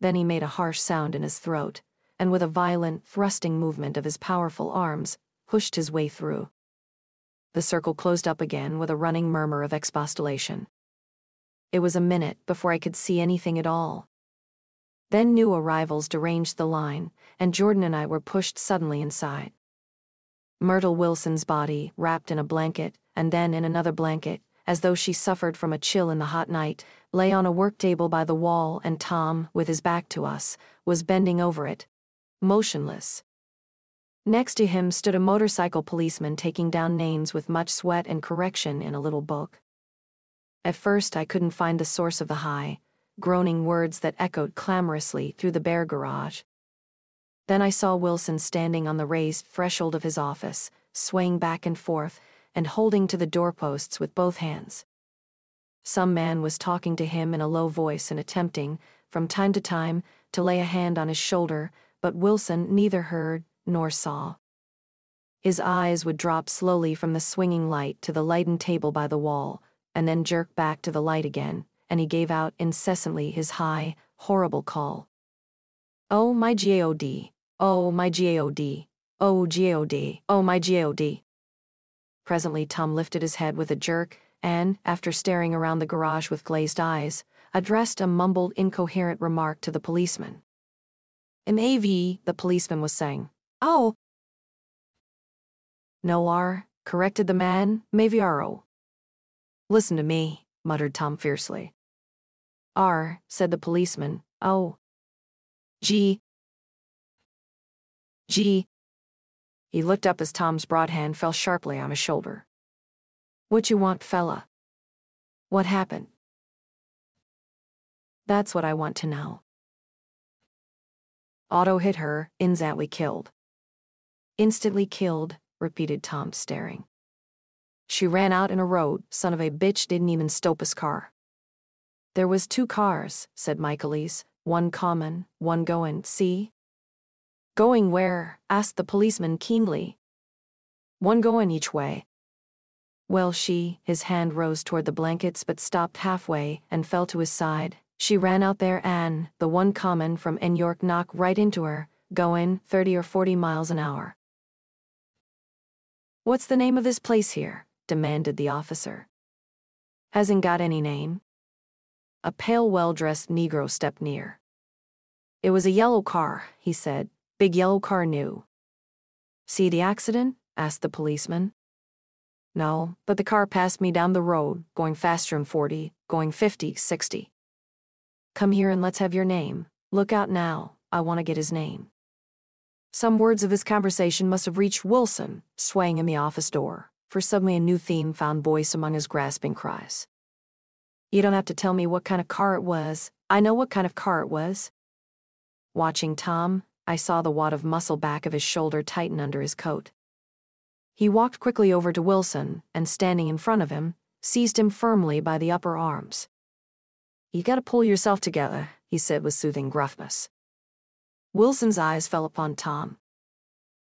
Then he made a harsh sound in his throat, and with a violent, thrusting movement of his powerful arms, pushed his way through. The circle closed up again with a running murmur of expostulation. It was a minute before I could see anything at all. Then new arrivals deranged the line, and Jordan and I were pushed suddenly inside. Myrtle Wilson's body, wrapped in a blanket, and then in another blanket, as though she suffered from a chill in the hot night, lay on a work table by the wall, and Tom, with his back to us, was bending over it, motionless. Next to him stood a motorcycle policeman taking down names with much sweat and correction in a little book. At first, I couldn't find the source of the high, groaning words that echoed clamorously through the bare garage. Then I saw Wilson standing on the raised threshold of his office, swaying back and forth and holding to the doorposts with both hands. Some man was talking to him in a low voice and attempting, from time to time, to lay a hand on his shoulder, but Wilson neither heard nor saw. His eyes would drop slowly from the swinging light to the lightened table by the wall, and then jerk back to the light again, and he gave out incessantly his high, horrible call. Oh, my God! Oh, my God! Oh, God! Oh, my God! Presently, Tom lifted his head with a jerk and, after staring around the garage with glazed eyes, addressed a mumbled, incoherent remark to the policeman. In AV, the policeman was saying, Oh! No R, corrected the man, Maviaro. Listen to me, muttered Tom fiercely. R, said the policeman, Oh. G. G. He looked up as Tom's broad hand fell sharply on his shoulder. What you want, fella? What happened? That's what I want to know. Auto hit her, instantly killed. Instantly killed, repeated Tom, staring. She ran out in a road, son of a bitch didn't even stop his car. There was two cars, said Michaelis, one common, one going, see? Going where? asked the policeman keenly. One going each way. Well, she, his hand rose toward the blankets but stopped halfway and fell to his side. She ran out there and, the one common from N York knocked right into her, going 30 or 40 miles an hour. What's the name of this place here? demanded the officer. Hasn't got any name. A pale, well dressed Negro stepped near. It was a yellow car, he said, Big yellow car new. See the accident? asked the policeman. No, but the car passed me down the road, going faster than 40, going 50, 60. Come here and let's have your name. Look out now, I want to get his name. Some words of this conversation must have reached Wilson, swaying in the office door, for suddenly a new theme found voice among his grasping cries. You don't have to tell me what kind of car it was. I know what kind of car it was. Watching Tom, I saw the wad of muscle back of his shoulder tighten under his coat. He walked quickly over to Wilson and, standing in front of him, seized him firmly by the upper arms. You gotta pull yourself together, he said with soothing gruffness. Wilson's eyes fell upon Tom.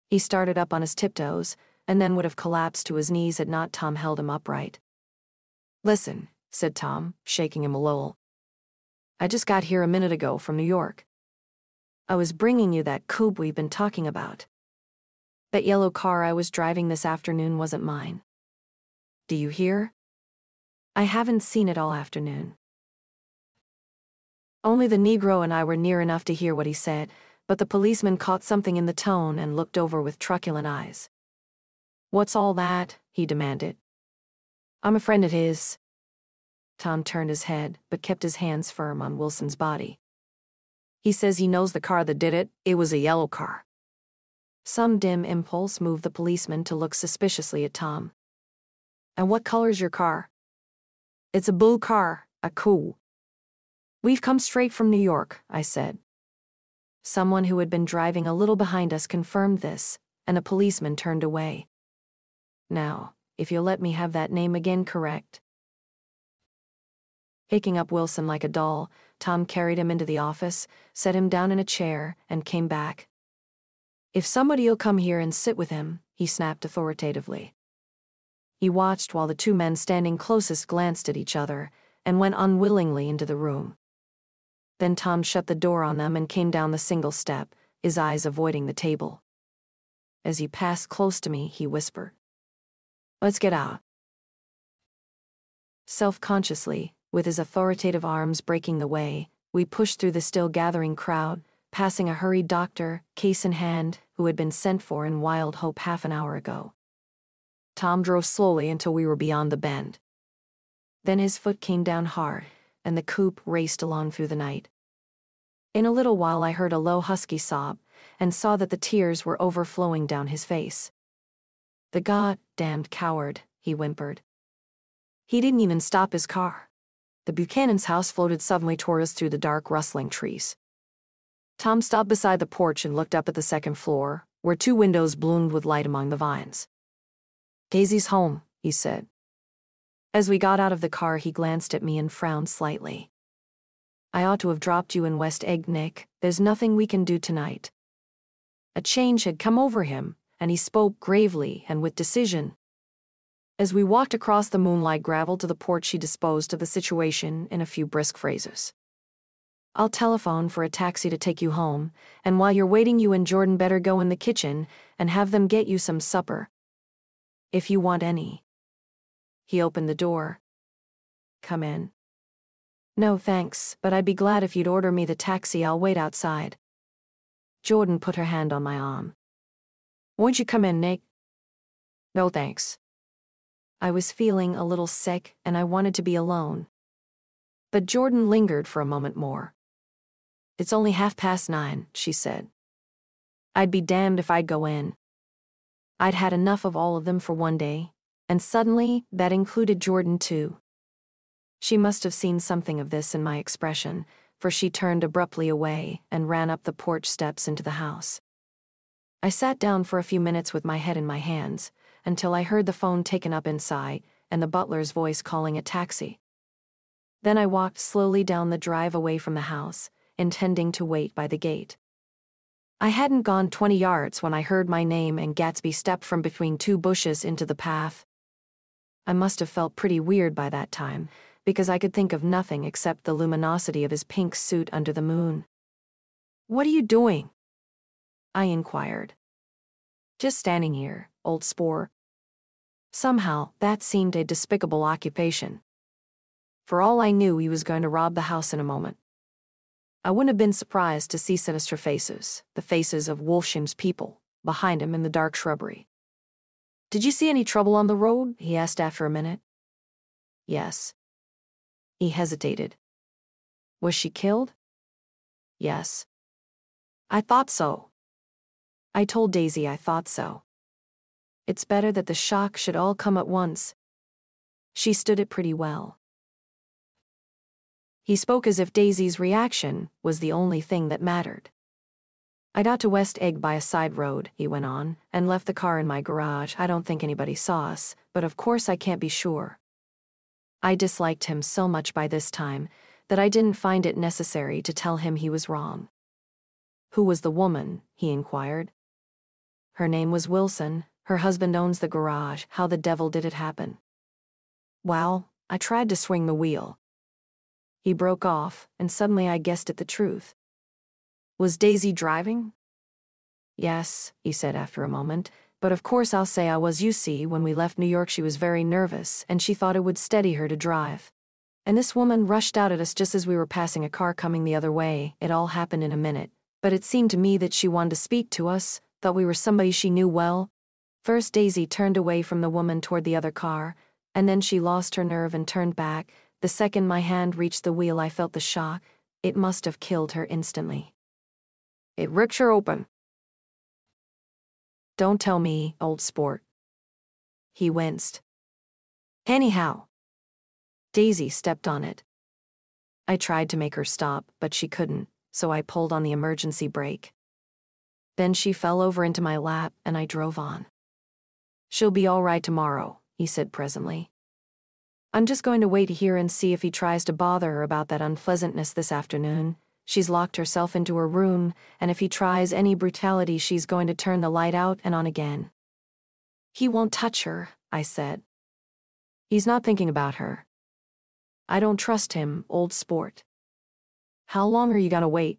He started up on his tiptoes and then would have collapsed to his knees had not Tom held him upright. Listen, said Tom, shaking him a little. I just got here a minute ago from New York. I was bringing you that coupe we've been talking about. That yellow car I was driving this afternoon wasn't mine. Do you hear? I haven't seen it all afternoon. Only the Negro and I were near enough to hear what he said, but the policeman caught something in the tone and looked over with truculent eyes. What's all that? he demanded. I'm a friend of his. Tom turned his head, but kept his hands firm on Wilson's body. He says he knows the car that did it. It was a yellow car. Some dim impulse moved the policeman to look suspiciously at Tom. And what color's your car? It's a blue car, a cool. We've come straight from New York, I said. Someone who had been driving a little behind us confirmed this, and a policeman turned away. Now, if you'll let me have that name again correct. Picking up Wilson like a doll, Tom carried him into the office, set him down in a chair, and came back. If somebody'll come here and sit with him, he snapped authoritatively. He watched while the two men standing closest glanced at each other and went unwillingly into the room. Then Tom shut the door on them and came down the single step, his eyes avoiding the table. As he passed close to me, he whispered, Let's get out. Self consciously, with his authoritative arms breaking the way, we pushed through the still gathering crowd, passing a hurried doctor, case in hand, who had been sent for in wild hope half an hour ago. Tom drove slowly until we were beyond the bend. Then his foot came down hard, and the coupe raced along through the night. In a little while, I heard a low, husky sob and saw that the tears were overflowing down his face. The god damned coward, he whimpered. He didn't even stop his car. The Buchanan's house floated suddenly toward us through the dark, rustling trees. Tom stopped beside the porch and looked up at the second floor, where two windows bloomed with light among the vines. Daisy's home, he said. As we got out of the car, he glanced at me and frowned slightly. I ought to have dropped you in West Egg, Nick. There's nothing we can do tonight. A change had come over him, and he spoke gravely and with decision. As we walked across the moonlight gravel to the porch, she disposed of the situation in a few brisk phrases. I'll telephone for a taxi to take you home, and while you're waiting, you and Jordan better go in the kitchen and have them get you some supper. If you want any. He opened the door. Come in. No, thanks, but I'd be glad if you'd order me the taxi. I'll wait outside. Jordan put her hand on my arm. Won't you come in, Nick? No, thanks. I was feeling a little sick and I wanted to be alone. But Jordan lingered for a moment more. It's only half past nine, she said. I'd be damned if I'd go in. I'd had enough of all of them for one day, and suddenly that included Jordan too. She must have seen something of this in my expression, for she turned abruptly away and ran up the porch steps into the house. I sat down for a few minutes with my head in my hands, until I heard the phone taken up inside and the butler's voice calling a taxi. Then I walked slowly down the drive away from the house, intending to wait by the gate. I hadn't gone 20 yards when I heard my name and Gatsby stepped from between two bushes into the path. I must have felt pretty weird by that time, because I could think of nothing except the luminosity of his pink suit under the moon. What are you doing? I inquired. Just standing here, old spore. Somehow, that seemed a despicable occupation. For all I knew, he was going to rob the house in a moment. I wouldn't have been surprised to see sinister faces, the faces of Wolfshiem's people, behind him in the dark shrubbery. Did you see any trouble on the road? he asked after a minute. Yes. He hesitated. Was she killed? Yes. I thought so. I told Daisy I thought so. It's better that the shock should all come at once. She stood it pretty well. He spoke as if Daisy's reaction was the only thing that mattered. I got to West Egg by a side road, he went on, and left the car in my garage. I don't think anybody saw us, but of course I can't be sure. I disliked him so much by this time that I didn't find it necessary to tell him he was wrong. Who was the woman? he inquired. Her name was Wilson. Her husband owns the garage. How the devil did it happen? Well, I tried to swing the wheel. He broke off, and suddenly I guessed at the truth. Was Daisy driving? Yes, he said after a moment, but of course I'll say I was. You see, when we left New York, she was very nervous, and she thought it would steady her to drive. And this woman rushed out at us just as we were passing a car coming the other way. It all happened in a minute. But it seemed to me that she wanted to speak to us, thought we were somebody she knew well. First, Daisy turned away from the woman toward the other car, and then she lost her nerve and turned back. The second my hand reached the wheel, I felt the shock. It must have killed her instantly. It ricked her open, don't tell me, old sport. He winced. Anyhow. Daisy stepped on it. I tried to make her stop, but she couldn't, so I pulled on the emergency brake. Then she fell over into my lap, and I drove on. She'll be all right tomorrow, he said presently. I'm just going to wait here and see if he tries to bother her about that unpleasantness this afternoon. She's locked herself into her room, and if he tries any brutality, she's going to turn the light out and on again. He won't touch her, I said. He's not thinking about her. I don't trust him, old sport. How long are you gonna wait?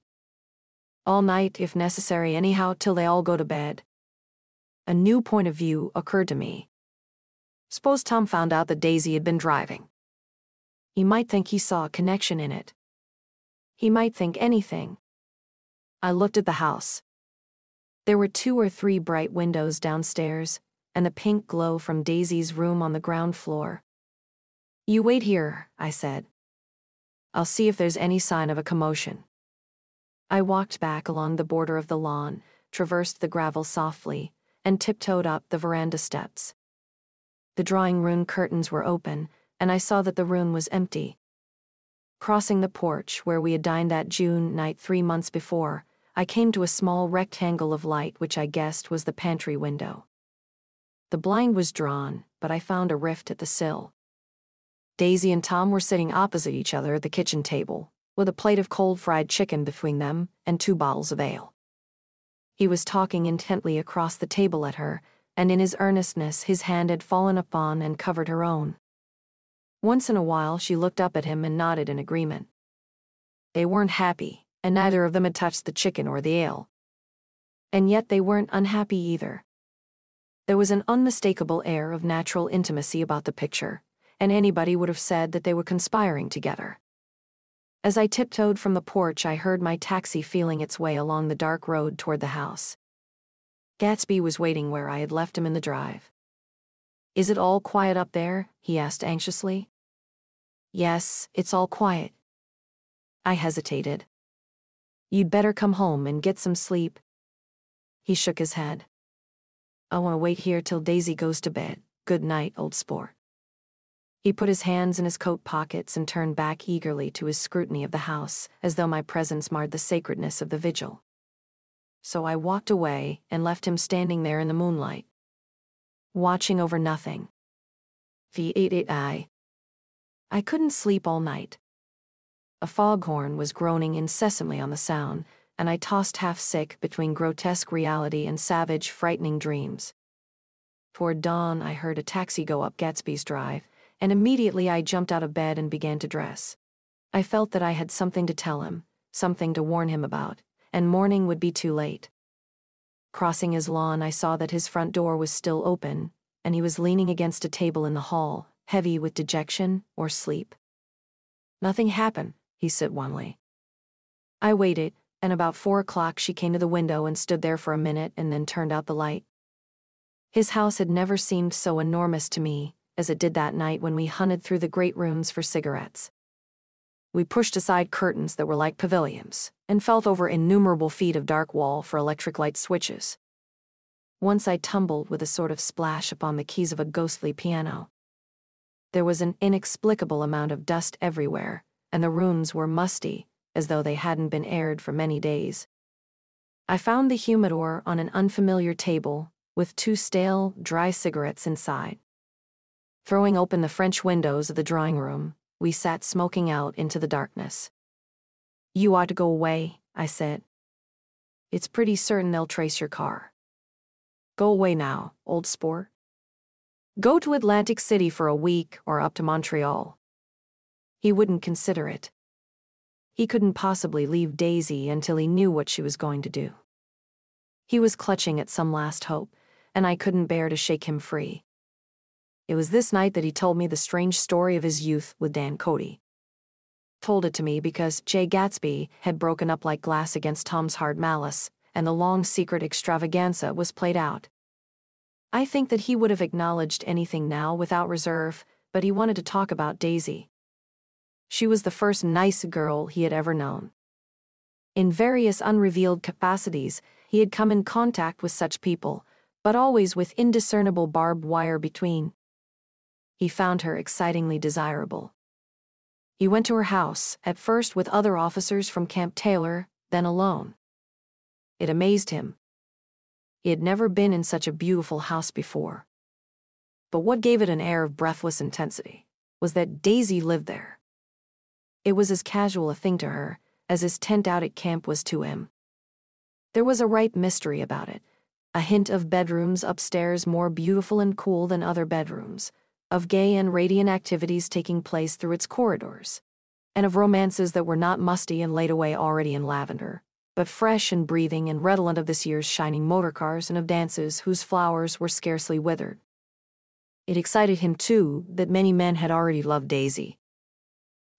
All night, if necessary, anyhow, till they all go to bed. A new point of view occurred to me. Suppose Tom found out that Daisy had been driving. He might think he saw a connection in it. He might think anything. I looked at the house. There were two or three bright windows downstairs, and the pink glow from Daisy's room on the ground floor. You wait here, I said. I'll see if there's any sign of a commotion. I walked back along the border of the lawn, traversed the gravel softly, and tiptoed up the veranda steps. The drawing room curtains were open, and I saw that the room was empty. Crossing the porch where we had dined that June night three months before, I came to a small rectangle of light which I guessed was the pantry window. The blind was drawn, but I found a rift at the sill. Daisy and Tom were sitting opposite each other at the kitchen table, with a plate of cold fried chicken between them and two bottles of ale. He was talking intently across the table at her, and in his earnestness his hand had fallen upon and covered her own. Once in a while she looked up at him and nodded in agreement. They weren't happy, and neither of them had touched the chicken or the ale. And yet they weren't unhappy either. There was an unmistakable air of natural intimacy about the picture, and anybody would have said that they were conspiring together. As I tiptoed from the porch, I heard my taxi feeling its way along the dark road toward the house. Gatsby was waiting where I had left him in the drive. Is it all quiet up there? he asked anxiously. Yes, it's all quiet. I hesitated. You'd better come home and get some sleep. He shook his head. I want to wait here till Daisy goes to bed. Good night, old sport. He put his hands in his coat pockets and turned back eagerly to his scrutiny of the house, as though my presence marred the sacredness of the vigil so I walked away and left him standing there in the moonlight, watching over nothing. V88I. I couldn't sleep all night. A foghorn was groaning incessantly on the sound, and I tossed half sick between grotesque reality and savage, frightening dreams. Toward dawn, I heard a taxi go up Gatsby's Drive, and immediately I jumped out of bed and began to dress. I felt that I had something to tell him, something to warn him about and morning would be too late. Crossing his lawn, I saw that his front door was still open, and he was leaning against a table in the hall, heavy with dejection or sleep. Nothing happened, he said wanly. I waited, and about four o'clock she came to the window and stood there for a minute and then turned out the light. His house had never seemed so enormous to me as it did that night when we hunted through the great rooms for cigarettes. We pushed aside curtains that were like pavilions and felt over innumerable feet of dark wall for electric light switches. Once I tumbled with a sort of splash upon the keys of a ghostly piano. There was an inexplicable amount of dust everywhere, and the rooms were musty, as though they hadn't been aired for many days. I found the humidor on an unfamiliar table with two stale, dry cigarettes inside. Throwing open the French windows of the drawing room, we sat smoking out into the darkness. You ought to go away, I said. It's pretty certain they'll trace your car. Go away now, old sport. Go to Atlantic City for a week or up to Montreal. He wouldn't consider it. He couldn't possibly leave Daisy until he knew what she was going to do. He was clutching at some last hope, and I couldn't bear to shake him free. It was this night that he told me the strange story of his youth with Dan Cody. Told it to me because Jay Gatsby had broken up like glass against Tom's hard malice, and the long secret extravaganza was played out. I think that he would have acknowledged anything now without reserve, but he wanted to talk about Daisy. She was the first nice girl he had ever known. In various unrevealed capacities, he had come in contact with such people, but always with indiscernible barbed wire between. He found her excitingly desirable. He went to her house, at first with other officers from Camp Taylor, then alone. It amazed him. He had never been in such a beautiful house before. But what gave it an air of breathless intensity was that Daisy lived there. It was as casual a thing to her as his tent out at camp was to him. There was a ripe mystery about it, a hint of bedrooms upstairs more beautiful and cool than other bedrooms of gay and radiant activities taking place through its corridors. and of romances that were not musty and laid away already in lavender, but fresh and breathing and redolent of this year's shining motor cars and of dances whose flowers were scarcely withered. It excited him, too, that many men had already loved Daisy.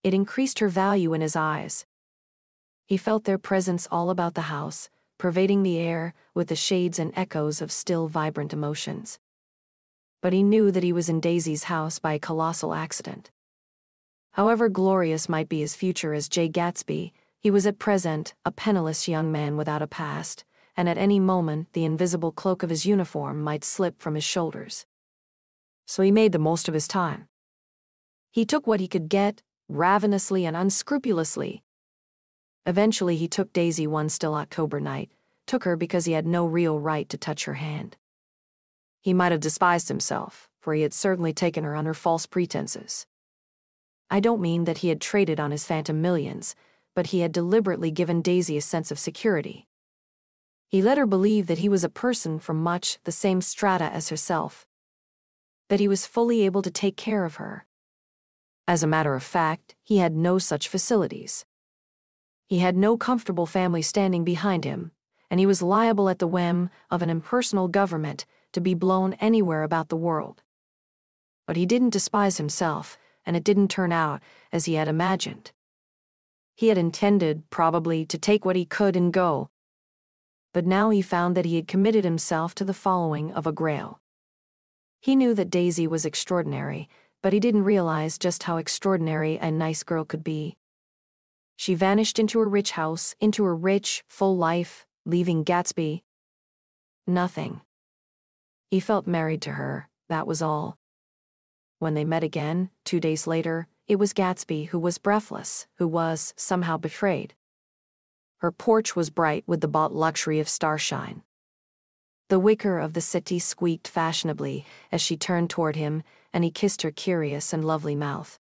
It increased her value in his eyes. He felt their presence all about the house, pervading the air with the shades and echoes of still vibrant emotions. But he knew that he was in Daisy's house by a colossal accident. However glorious might be his future as Jay Gatsby, he was at present a penniless young man without a past, and at any moment the invisible cloak of his uniform might slip from his shoulders. So he made the most of his time. He took what he could get, ravenously and unscrupulously. Eventually, he took Daisy one still October night, took her because he had no real right to touch her hand. He might have despised himself, for he had certainly taken her under false pretenses. I don't mean that he had traded on his phantom millions, but he had deliberately given Daisy a sense of security. He let her believe that he was a person from much the same strata as herself, that he was fully able to take care of her. As a matter of fact, he had no such facilities. He had no comfortable family standing behind him, and he was liable at the whim of an impersonal government to be blown anywhere about the world. But he didn't despise himself and it didn't turn out as he had imagined. He had intended, probably, to take what he could and go. But now he found that he had committed himself to the following of a grail. He knew that Daisy was extraordinary, but he didn't realize just how extraordinary a nice girl could be. She vanished into her rich house, into her rich, full life, leaving Gatsby. Nothing. He felt married to her, that was all. When they met again, two days later, it was Gatsby who was breathless, who was, somehow, betrayed. Her porch was bright with the bought luxury of starshine. The wicker of the city squeaked fashionably as she turned toward him, and he kissed her curious and lovely mouth.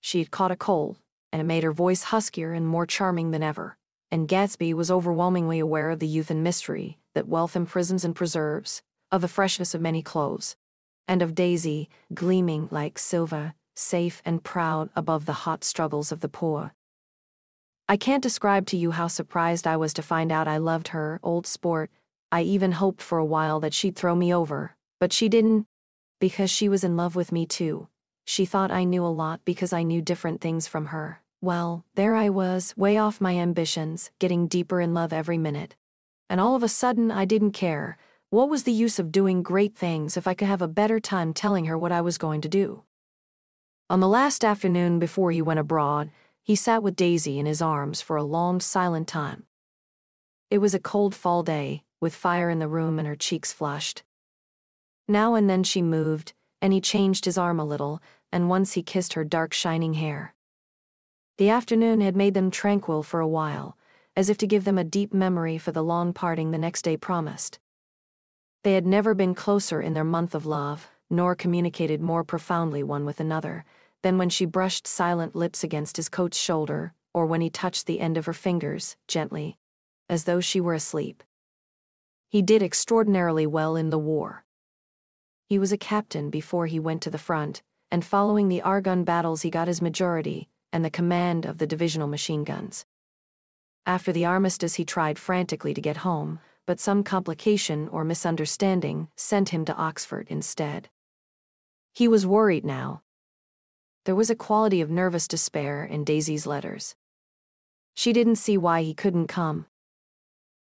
She had caught a cold, and it made her voice huskier and more charming than ever, and Gatsby was overwhelmingly aware of the youth and mystery that wealth imprisons and preserves, of the freshness of many cloves, and of Daisy, gleaming like silver, safe and proud above the hot struggles of the poor. I can't describe to you how surprised I was to find out I loved her, old sport. I even hoped for a while that she'd throw me over, but she didn't, because she was in love with me too. She thought I knew a lot because I knew different things from her. Well, there I was, way off my ambitions, getting deeper in love every minute. And all of a sudden, I didn't care. What was the use of doing great things if I could have a better time telling her what I was going to do? On the last afternoon before he went abroad, he sat with Daisy in his arms for a long, silent time. It was a cold fall day, with fire in the room and her cheeks flushed. Now and then she moved, and he changed his arm a little, and once he kissed her dark, shining hair. The afternoon had made them tranquil for a while, as if to give them a deep memory for the long parting the next day promised. They had never been closer in their month of love, nor communicated more profoundly one with another, than when she brushed silent lips against his coat's shoulder, or when he touched the end of her fingers, gently, as though she were asleep. He did extraordinarily well in the war. He was a captain before he went to the front, and following the Argonne battles, he got his majority and the command of the divisional machine guns. After the armistice, he tried frantically to get home, but some complication or misunderstanding sent him to Oxford instead. He was worried now. There was a quality of nervous despair in Daisy's letters. She didn't see why he couldn't come.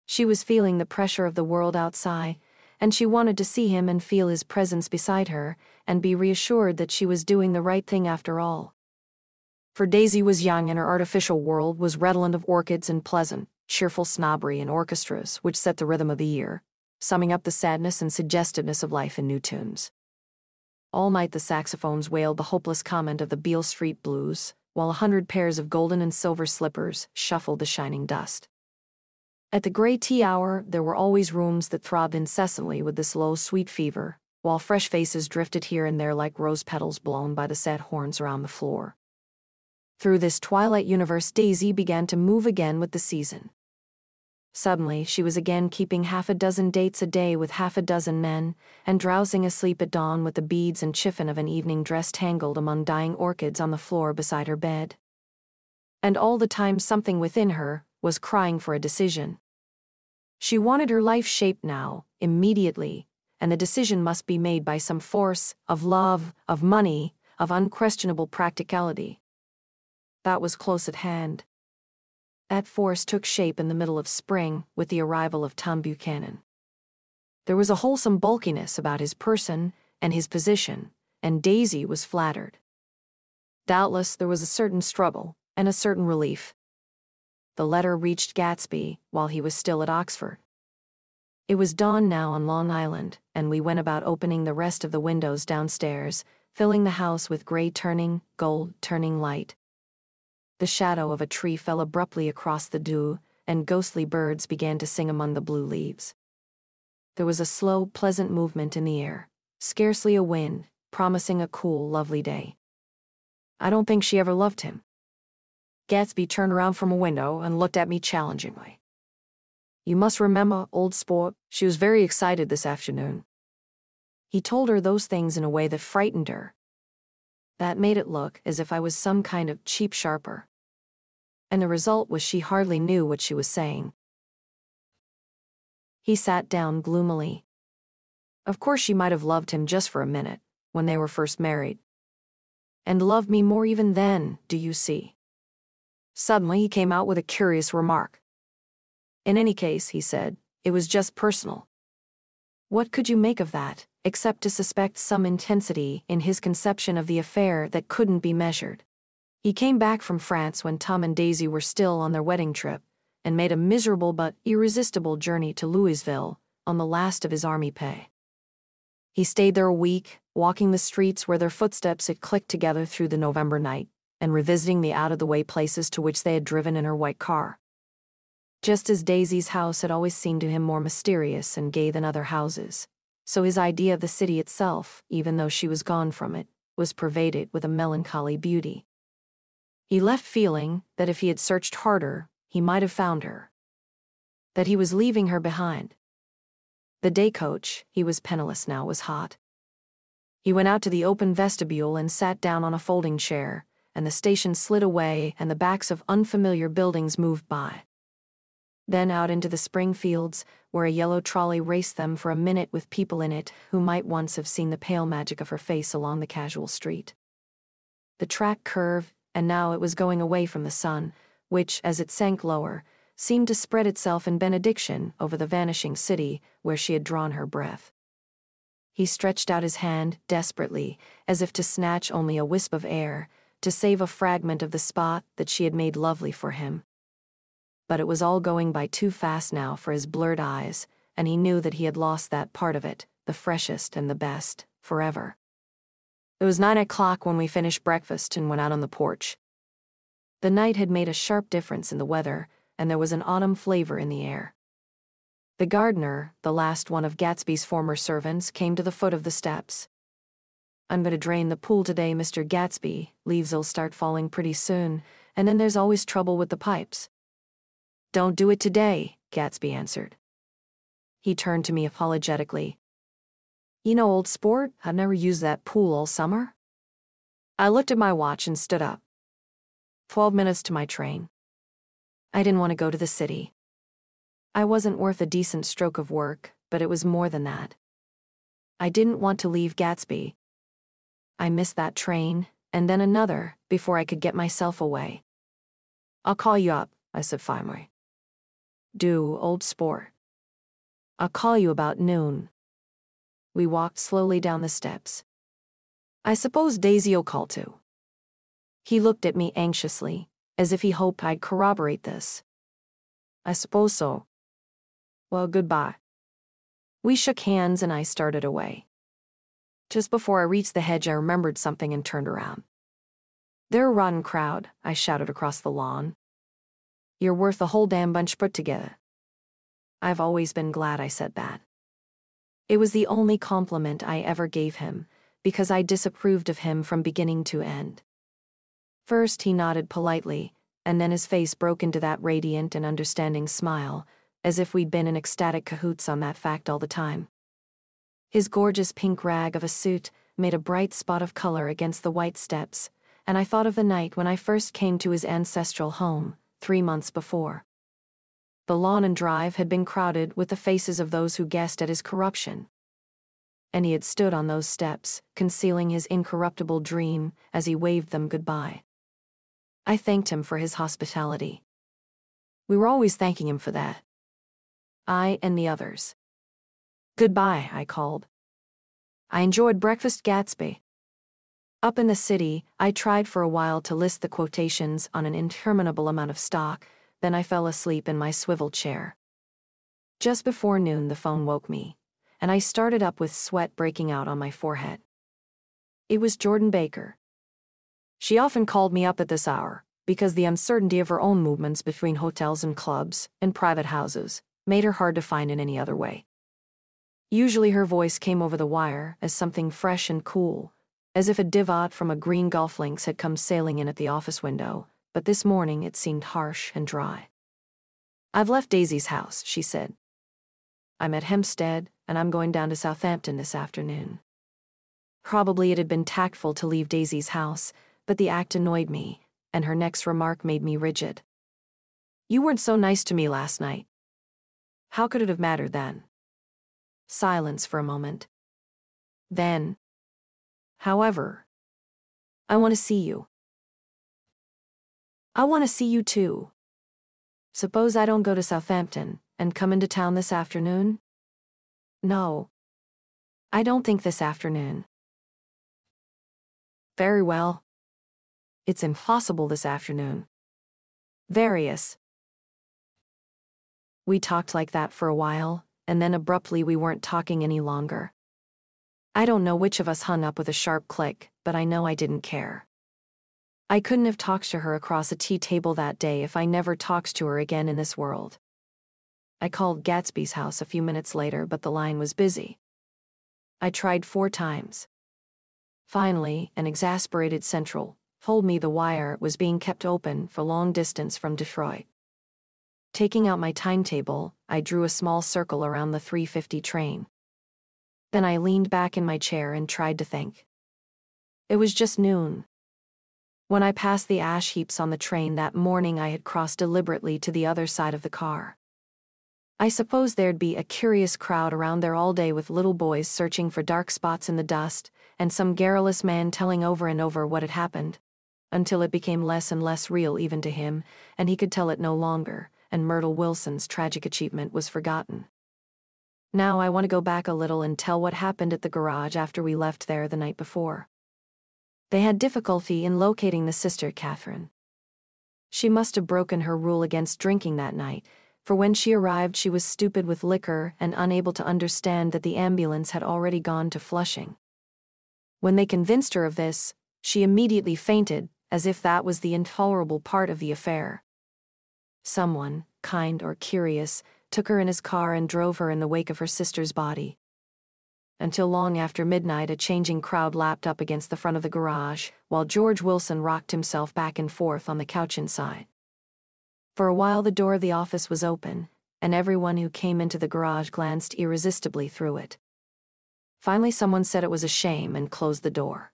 She was feeling the pressure of the world outside, and she wanted to see him and feel his presence beside her and be reassured that she was doing the right thing after all. For Daisy was young and her artificial world was redolent of orchids and pleasant cheerful snobbery and orchestras which set the rhythm of the year, summing up the sadness and suggestiveness of life in new tunes. All night the saxophones wailed the hopeless comment of the Beale Street blues, while a hundred pairs of golden and silver slippers shuffled the shining dust. At the gray tea hour, there were always rooms that throbbed incessantly with this low, sweet fever, while fresh faces drifted here and there like rose petals blown by the sad horns around the floor. Through this twilight universe, Daisy began to move again with the season. Suddenly, she was again keeping half a dozen dates a day with half a dozen men, and drowsing asleep at dawn with the beads and chiffon of an evening dress tangled among dying orchids on the floor beside her bed. and all the time something within her was crying for a decision. She wanted her life shaped now, immediately, and the decision must be made by some force of love, of money, of unquestionable practicality. That was close at hand. That force took shape in the middle of spring with the arrival of Tom Buchanan. There was a wholesome bulkiness about his person and his position, and Daisy was flattered. Doubtless there was a certain struggle and a certain relief. The letter reached Gatsby while he was still at Oxford. It was dawn now on Long Island, and we went about opening the rest of the windows downstairs, filling the house with gray turning, gold turning light. The shadow of a tree fell abruptly across the dew, and ghostly birds began to sing among the blue leaves. There was a slow, pleasant movement in the air, scarcely a wind, promising a cool, lovely day. I don't think she ever loved him. Gatsby turned around from a window and looked at me challengingly. You must remember, old sport, she was very excited this afternoon. He told her those things in a way that frightened her. That made it look as if I was some kind of cheap sharper. And the result was she hardly knew what she was saying. He sat down gloomily. Of course, she might have loved him just for a minute when they were first married. And loved me more even then, do you see? Suddenly, he came out with a curious remark. In any case, he said, it was just personal. What could you make of that, except to suspect some intensity in his conception of the affair that couldn't be measured? He came back from France when Tom and Daisy were still on their wedding trip and made a miserable but irresistible journey to Louisville on the last of his army pay. He stayed there a week, walking the streets where their footsteps had clicked together through the November night, and revisiting the out of the way places to which they had driven in her white car. Just as Daisy's house had always seemed to him more mysterious and gay than other houses, so his idea of the city itself, even though she was gone from it, was pervaded with a melancholy beauty. He left feeling that if he had searched harder, he might have found her. That he was leaving her behind, the day coach, he was penniless now, was hot. He went out to the open vestibule and sat down on a folding chair, and the station slid away and the backs of unfamiliar buildings moved by. Then out into the spring fields, where a yellow trolley raced them for a minute with people in it who might once have seen the pale magic of her face along the casual street. The track curved, and now it was going away from the sun, which, as it sank lower, seemed to spread itself in benediction over the vanishing city where she had drawn her breath. He stretched out his hand desperately, as if to snatch only a wisp of air, to save a fragment of the spot that she had made lovely for him. But it was all going by too fast now for his blurred eyes, and he knew that he had lost that part of it, the freshest and the best, forever. It was nine o'clock when we finished breakfast and went out on the porch. The night had made a sharp difference in the weather, and there was an autumn flavor in the air. The gardener, the last one of Gatsby's former servants, came to the foot of the steps. I'm going to drain the pool today, Mr. Gatsby. Leaves'll start falling pretty soon, and then there's always trouble with the pipes. Don't do it today, Gatsby answered. He turned to me apologetically. You know, old sport, I've never used that pool all summer. I looked at my watch and stood up. Twelve minutes to my train. I didn't want to go to the city. I wasn't worth a decent stroke of work, but it was more than that. I didn't want to leave Gatsby. I missed that train, and then another, before I could get myself away. I'll call you up, I said finally. Do, old sport. I'll call you about noon. We walked slowly down the steps. I suppose Daisy'll call too. He looked at me anxiously, as if he hoped I'd corroborate this. I suppose so. Well, goodbye. We shook hands and I started away. Just before I reached the hedge, I remembered something and turned around. They're a rotten crowd, I shouted across the lawn. You're worth the whole damn bunch put together. I've always been glad I said that. It was the only compliment I ever gave him, because I disapproved of him from beginning to end. First, he nodded politely, and then his face broke into that radiant and understanding smile, as if we'd been in ecstatic cahoots on that fact all the time. His gorgeous pink rag of a suit made a bright spot of color against the white steps, and I thought of the night when I first came to his ancestral home, three months before. The lawn and drive had been crowded with the faces of those who guessed at his corruption. And he had stood on those steps, concealing his incorruptible dream as he waved them goodbye. I thanked him for his hospitality. We were always thanking him for that. I and the others. Goodbye, I called. I enjoyed breakfast Gatsby. Up in the city, I tried for a while to list the quotations on an interminable amount of stock, then I fell asleep in my swivel chair. Just before noon, the phone woke me, and I started up with sweat breaking out on my forehead. It was Jordan Baker. She often called me up at this hour because the uncertainty of her own movements between hotels and clubs and private houses made her hard to find in any other way. Usually her voice came over the wire as something fresh and cool, as if a divot from a green golf links had come sailing in at the office window, but this morning it seemed harsh and dry. I've left Daisy's house, she said. I'm at Hempstead, and I'm going down to Southampton this afternoon. Probably it had been tactful to leave Daisy's house, but the act annoyed me, and her next remark made me rigid. You weren't so nice to me last night. How could it have mattered then? Silence for a moment. Then, however, I want to see you. I want to see you too. Suppose I don't go to Southampton and come into town this afternoon? No. I don't think this afternoon. Very well. It's impossible this afternoon. Various. We talked like that for a while, and then abruptly we weren't talking any longer. I don't know which of us hung up with a sharp click, but I know I didn't care. I couldn't have talked to her across a tea table that day if I never talked to her again in this world. I called Gatsby's house a few minutes later, but the line was busy. I tried four times. Finally, an exasperated central told me the wire was being kept open for long distance from Detroit. Taking out my timetable, I drew a small circle around the 350 train. Then I leaned back in my chair and tried to think. It was just noon. When I passed the ash heaps on the train that morning, I had crossed deliberately to the other side of the car. I suppose there'd be a curious crowd around there all day with little boys searching for dark spots in the dust, and some garrulous man telling over and over what had happened, until it became less and less real even to him, and he could tell it no longer and Myrtle Wilson's tragic achievement was forgotten. Now I want to go back a little and tell what happened at the garage after we left there the night before. They had difficulty in locating the sister, Catherine. She must have broken her rule against drinking that night, for when she arrived, she was stupid with liquor and unable to understand that the ambulance had already gone to Flushing. When they convinced her of this, she immediately fainted, as if that was the intolerable part of the affair. Someone, kind or curious, took her in his car and drove her in the wake of her sister's body. Until long after midnight, a changing crowd lapped up against the front of the garage, while George Wilson rocked himself back and forth on the couch inside. For a while, the door of the office was open, and everyone who came into the garage glanced irresistibly through it. Finally, someone said it was a shame and closed the door.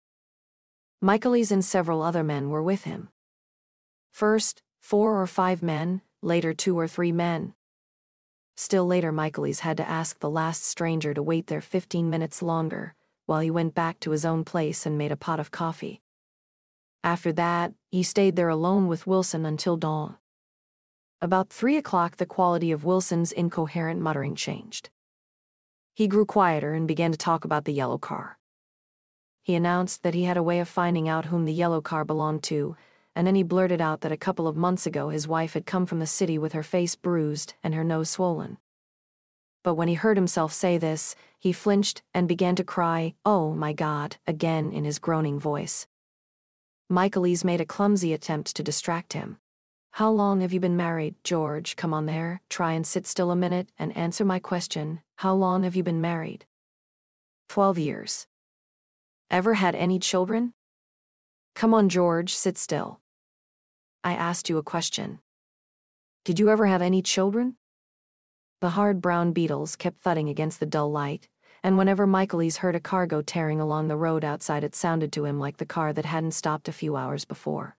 Michaelis and several other men were with him. First, Four or five men, later two or three men. Still later, Michaelis had to ask the last stranger to wait there 15 minutes longer while he went back to his own place and made a pot of coffee. After that, he stayed there alone with Wilson until dawn. About three o'clock, the quality of Wilson's incoherent muttering changed. He grew quieter and began to talk about the yellow car. He announced that he had a way of finding out whom the yellow car belonged to and then he blurted out that a couple of months ago his wife had come from the city with her face bruised and her nose swollen. But when he heard himself say this, he flinched and began to cry, Oh my God, again in his groaning voice. Michaelis made a clumsy attempt to distract him. How long have you been married, George? Come on there, try and sit still a minute and answer my question. How long have you been married? Twelve years. Ever had any children? Come on, George, sit still. I asked you a question. Did you ever have any children? The hard brown beetles kept thudding against the dull light, and whenever Michaelis heard a cargo tearing along the road outside, it sounded to him like the car that hadn't stopped a few hours before.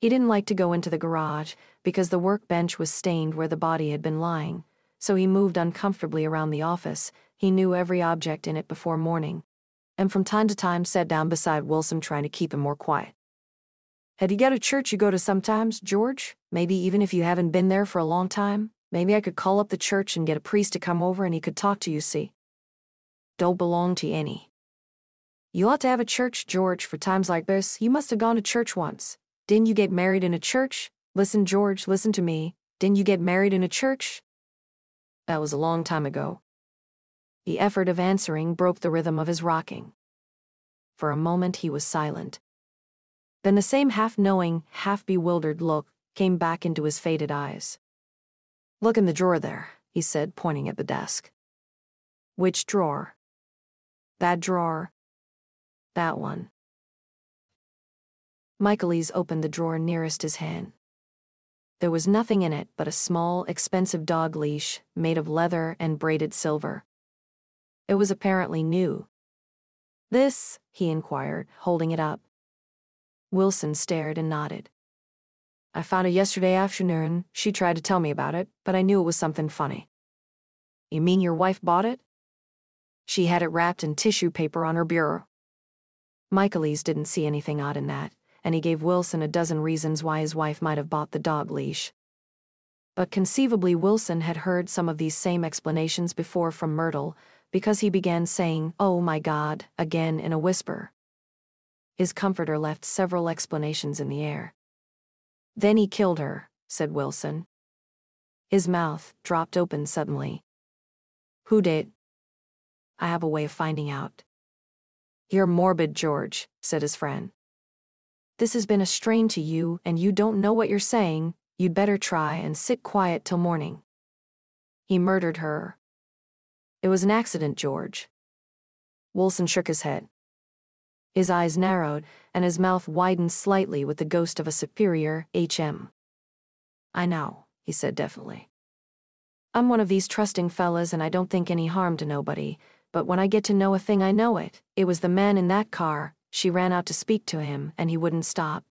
He didn't like to go into the garage because the workbench was stained where the body had been lying, so he moved uncomfortably around the office. He knew every object in it before morning, and from time to time sat down beside Wilson trying to keep him more quiet. Had you got a church you go to sometimes, George? Maybe even if you haven't been there for a long time? Maybe I could call up the church and get a priest to come over and he could talk to you, see? Don't belong to any. You ought to have a church, George, for times like this. You must have gone to church once. Didn't you get married in a church? Listen, George, listen to me. Didn't you get married in a church? That was a long time ago. The effort of answering broke the rhythm of his rocking. For a moment he was silent. Then the same half knowing, half bewildered look came back into his faded eyes. Look in the drawer there, he said, pointing at the desk. Which drawer? That drawer. That one. Michaelis opened the drawer nearest his hand. There was nothing in it but a small, expensive dog leash made of leather and braided silver. It was apparently new. This, he inquired, holding it up. Wilson stared and nodded. I found it yesterday afternoon. She tried to tell me about it, but I knew it was something funny. You mean your wife bought it? She had it wrapped in tissue paper on her bureau. Michaelis didn't see anything odd in that and he gave Wilson a dozen reasons why his wife might have bought the dog leash. But conceivably, Wilson had heard some of these same explanations before from Myrtle, because he began saying, Oh my God, again in a whisper. His comforter left several explanations in the air. Then he killed her, said Wilson. His mouth dropped open suddenly. Who did? I have a way of finding out. You're morbid, George, said his friend. This has been a strain to you, and you don't know what you're saying. You'd better try and sit quiet till morning. He murdered her. It was an accident, George. Wilson shook his head. His eyes narrowed, and his mouth widened slightly with the ghost of a superior HM. I know, he said definitely. I'm one of these trusting fellas, and I don't think any harm to nobody, but when I get to know a thing, I know it. It was the man in that car, she ran out to speak to him, and he wouldn't stop.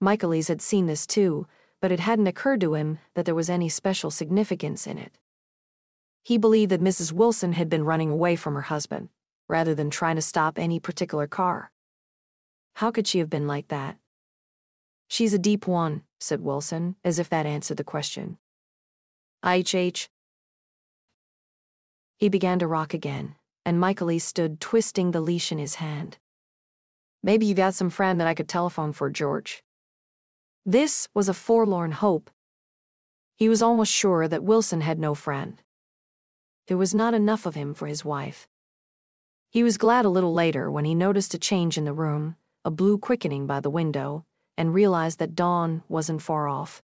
Michaelis had seen this too, but it hadn't occurred to him that there was any special significance in it. He believed that Mrs. Wilson had been running away from her husband, rather than trying to stop any particular car. How could she have been like that? She's a deep one, said Wilson, as if that answered the question. IHH. He began to rock again, and Michaelis stood twisting the leash in his hand. Maybe you've got some friend that I could telephone for, George. This was a forlorn hope. He was almost sure that Wilson had no friend. There was not enough of him for his wife. He was glad a little later when he noticed a change in the room, a blue quickening by the window, and realized that dawn wasn't far off.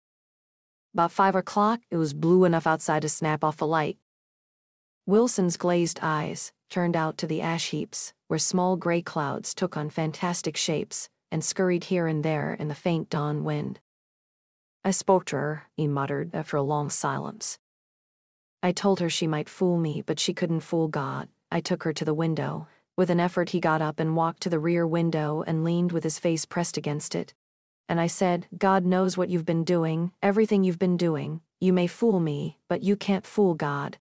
About five o'clock, it was blue enough outside to snap off the light. Wilson's glazed eyes turned out to the ash heaps, where small gray clouds took on fantastic shapes and scurried here and there in the faint dawn wind. I spoke to her, he muttered after a long silence. I told her she might fool me, but she couldn't fool God. I took her to the window. With an effort, he got up and walked to the rear window and leaned with his face pressed against it. And I said, God knows what you've been doing, everything you've been doing. You may fool me, but you can't fool God.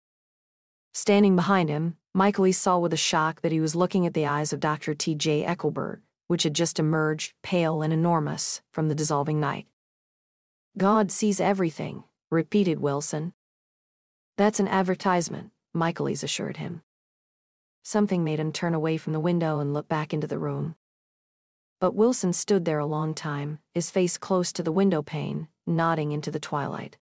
Standing behind him, Michaelis saw with a shock that he was looking at the eyes of Dr. T.J. Eckleburg, which had just emerged, pale and enormous, from the dissolving night. God sees everything, repeated Wilson. That's an advertisement, Michaelis assured him. Something made him turn away from the window and look back into the room. But Wilson stood there a long time, his face close to the window pane, nodding into the twilight.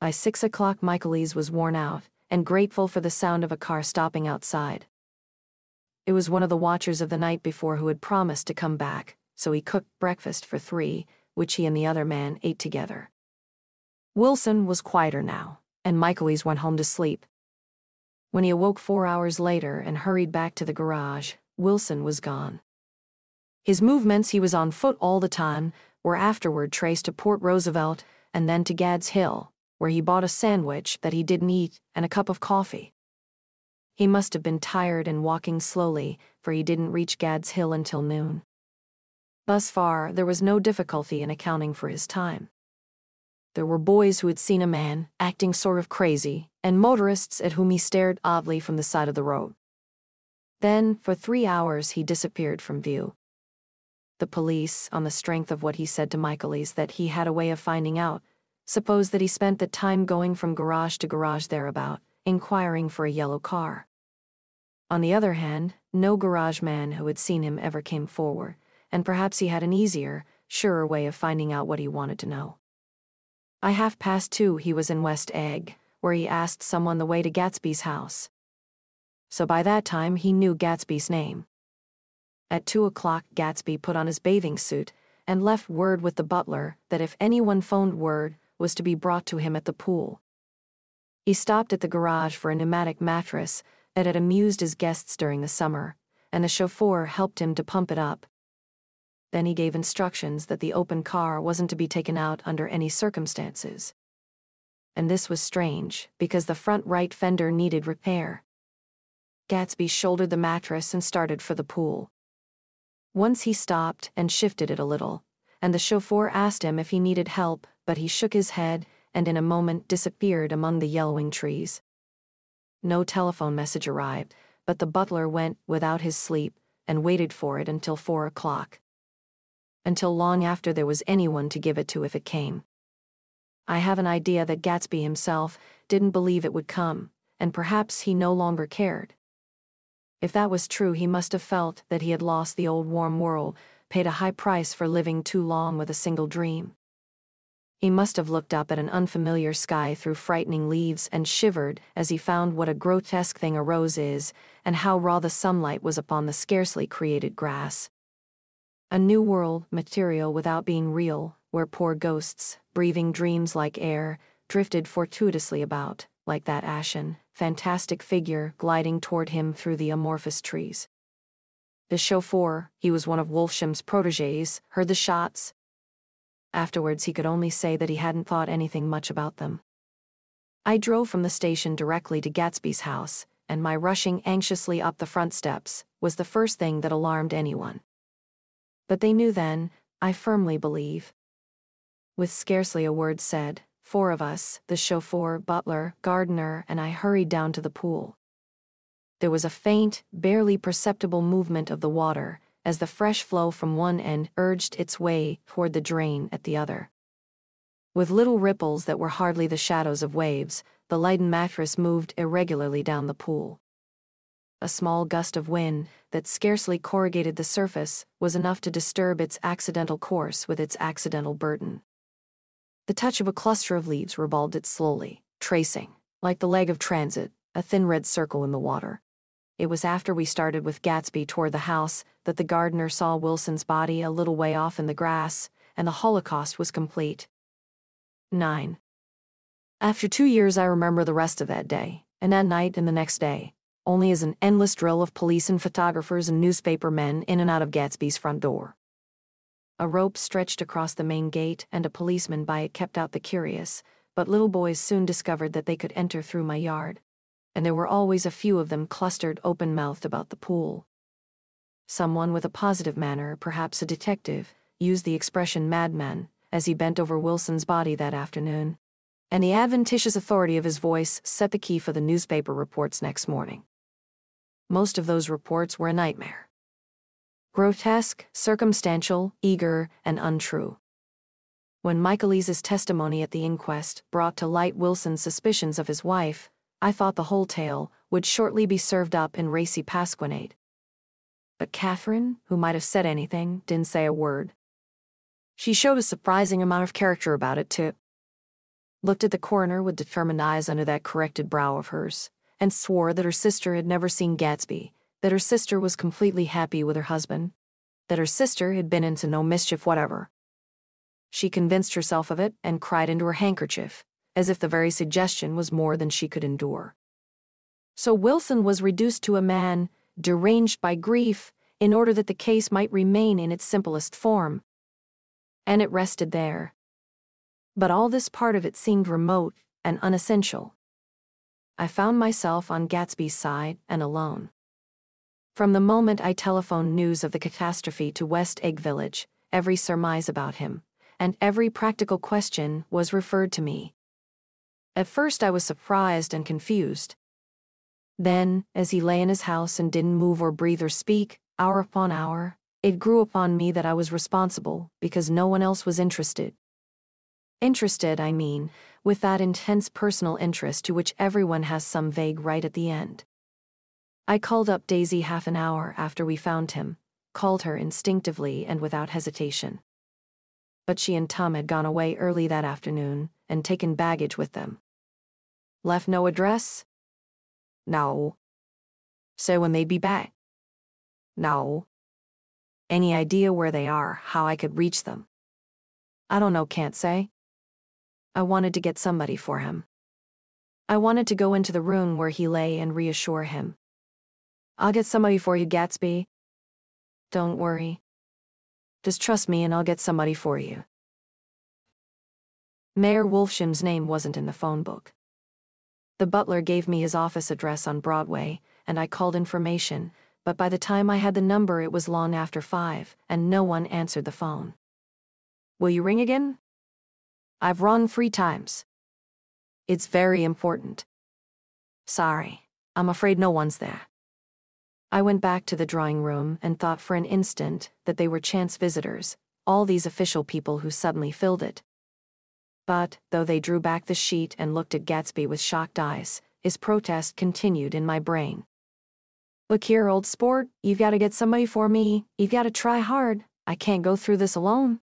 By six o'clock, Michaelis was worn out, and grateful for the sound of a car stopping outside. It was one of the watchers of the night before who had promised to come back, so he cooked breakfast for three, which he and the other man ate together. Wilson was quieter now, and Michaelis went home to sleep. When he awoke four hours later and hurried back to the garage, Wilson was gone. His movements, he was on foot all the time, were afterward traced to Port Roosevelt and then to Gad's Hill, where he bought a sandwich that he didn't eat and a cup of coffee. He must have been tired and walking slowly, for he didn't reach Gad's Hill until noon. Thus far, there was no difficulty in accounting for his time. There were boys who had seen a man, acting sort of crazy, and motorists at whom he stared oddly from the side of the road. Then, for three hours, he disappeared from view. The police, on the strength of what he said to Michaelis that he had a way of finding out, supposed that he spent the time going from garage to garage thereabout, inquiring for a yellow car. On the other hand, no garage man who had seen him ever came forward, and perhaps he had an easier, surer way of finding out what he wanted to know. By half past two, he was in West Egg, where he asked someone the way to Gatsby's house. So by that time, he knew Gatsby's name. At two o'clock, Gatsby put on his bathing suit and left word with the butler that if anyone phoned word, was to be brought to him at the pool. He stopped at the garage for a pneumatic mattress that had amused his guests during the summer, and the chauffeur helped him to pump it up. Then he gave instructions that the open car wasn't to be taken out under any circumstances. And this was strange, because the front right fender needed repair. Gatsby shouldered the mattress and started for the pool. Once he stopped and shifted it a little, and the chauffeur asked him if he needed help, but he shook his head and in a moment disappeared among the yellowing trees. No telephone message arrived, but the butler went without his sleep and waited for it until four o'clock. Until long after there was anyone to give it to if it came. I have an idea that Gatsby himself didn't believe it would come, and perhaps he no longer cared. If that was true, he must have felt that he had lost the old warm world, paid a high price for living too long with a single dream. He must have looked up at an unfamiliar sky through frightening leaves and shivered as he found what a grotesque thing a rose is and how raw the sunlight was upon the scarcely created grass. A new world, material without being real, where poor ghosts, breathing dreams like air, drifted fortuitously about, like that ashen, fantastic figure gliding toward him through the amorphous trees. The chauffeur, he was one of Wolfshiem's proteges, heard the shots. Afterwards, he could only say that he hadn't thought anything much about them. I drove from the station directly to Gatsby's house, and my rushing anxiously up the front steps was the first thing that alarmed anyone. But they knew then, I firmly believe. With scarcely a word said, Four of us, the chauffeur, butler, gardener, and I hurried down to the pool. There was a faint, barely perceptible movement of the water as the fresh flow from one end urged its way toward the drain at the other. With little ripples that were hardly the shadows of waves, the Leiden mattress moved irregularly down the pool. A small gust of wind that scarcely corrugated the surface was enough to disturb its accidental course with its accidental burden. The touch of a cluster of leaves revolved it slowly, tracing, like the leg of transit, a thin red circle in the water. It was after we started with Gatsby toward the house that the gardener saw Wilson's body a little way off in the grass, and the Holocaust was complete. 9. After two years, I remember the rest of that day, and that night and the next day, only as an endless drill of police and photographers and newspaper men in and out of Gatsby's front door. A rope stretched across the main gate, and a policeman by it kept out the curious, but little boys soon discovered that they could enter through my yard, and there were always a few of them clustered open mouthed about the pool. Someone with a positive manner, perhaps a detective, used the expression madman as he bent over Wilson's body that afternoon, and the adventitious authority of his voice set the key for the newspaper reports next morning. Most of those reports were a nightmare grotesque, circumstantial, eager, and untrue. When Michaelis's testimony at the inquest brought to light Wilson's suspicions of his wife, I thought the whole tale would shortly be served up in racy pasquinade. But Catherine, who might have said anything, didn't say a word. She showed a surprising amount of character about it, too. Looked at the coroner with determined eyes under that corrected brow of hers, and swore that her sister had never seen Gatsby that her sister was completely happy with her husband, that her sister had been into no mischief whatever. She convinced herself of it and cried into her handkerchief, as if the very suggestion was more than she could endure. So Wilson was reduced to a man, deranged by grief, in order that the case might remain in its simplest form. And it rested there. But all this part of it seemed remote and unessential. I found myself on Gatsby's side and alone. From the moment I telephoned news of the catastrophe to West Egg Village, every surmise about him, and every practical question was referred to me. At first, I was surprised and confused. Then, as he lay in his house and didn't move or breathe or speak, hour upon hour, it grew upon me that I was responsible because no one else was interested. Interested, I mean, with that intense personal interest to which everyone has some vague right at the end. I called up Daisy half an hour after we found him, called her instinctively and without hesitation. But she and Tom had gone away early that afternoon and taken baggage with them. Left no address? No. Say when they'd be back? No. Any idea where they are, how I could reach them? I don't know, can't say. I wanted to get somebody for him. I wanted to go into the room where he lay and reassure him. I'll get somebody for you, Gatsby. Don't worry. Just trust me and I'll get somebody for you. Meyer Wolfshiem's name wasn't in the phone book. The butler gave me his office address on Broadway, and I called information, but by the time I had the number, it was long after five, and no one answered the phone. Will you ring again? I've run three times. It's very important. Sorry, I'm afraid no one's there. I went back to the drawing room and thought for an instant that they were chance visitors, all these official people who suddenly filled it. But, though they drew back the sheet and looked at Gatsby with shocked eyes, his protest continued in my brain. Look here, old sport, you've got to get somebody for me, you've got to try hard, I can't go through this alone.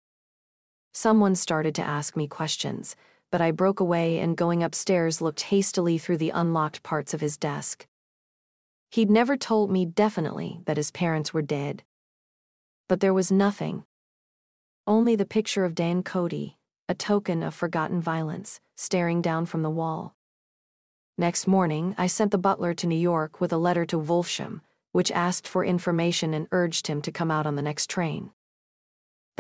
Someone started to ask me questions, but I broke away and going upstairs looked hastily through the unlocked parts of his desk. He'd never told me definitely that his parents were dead. But there was nothing. Only the picture of Dan Cody, a token of forgotten violence, staring down from the wall. Next morning, I sent the butler to New York with a letter to Wolfshiem, which asked for information and urged him to come out on the next train.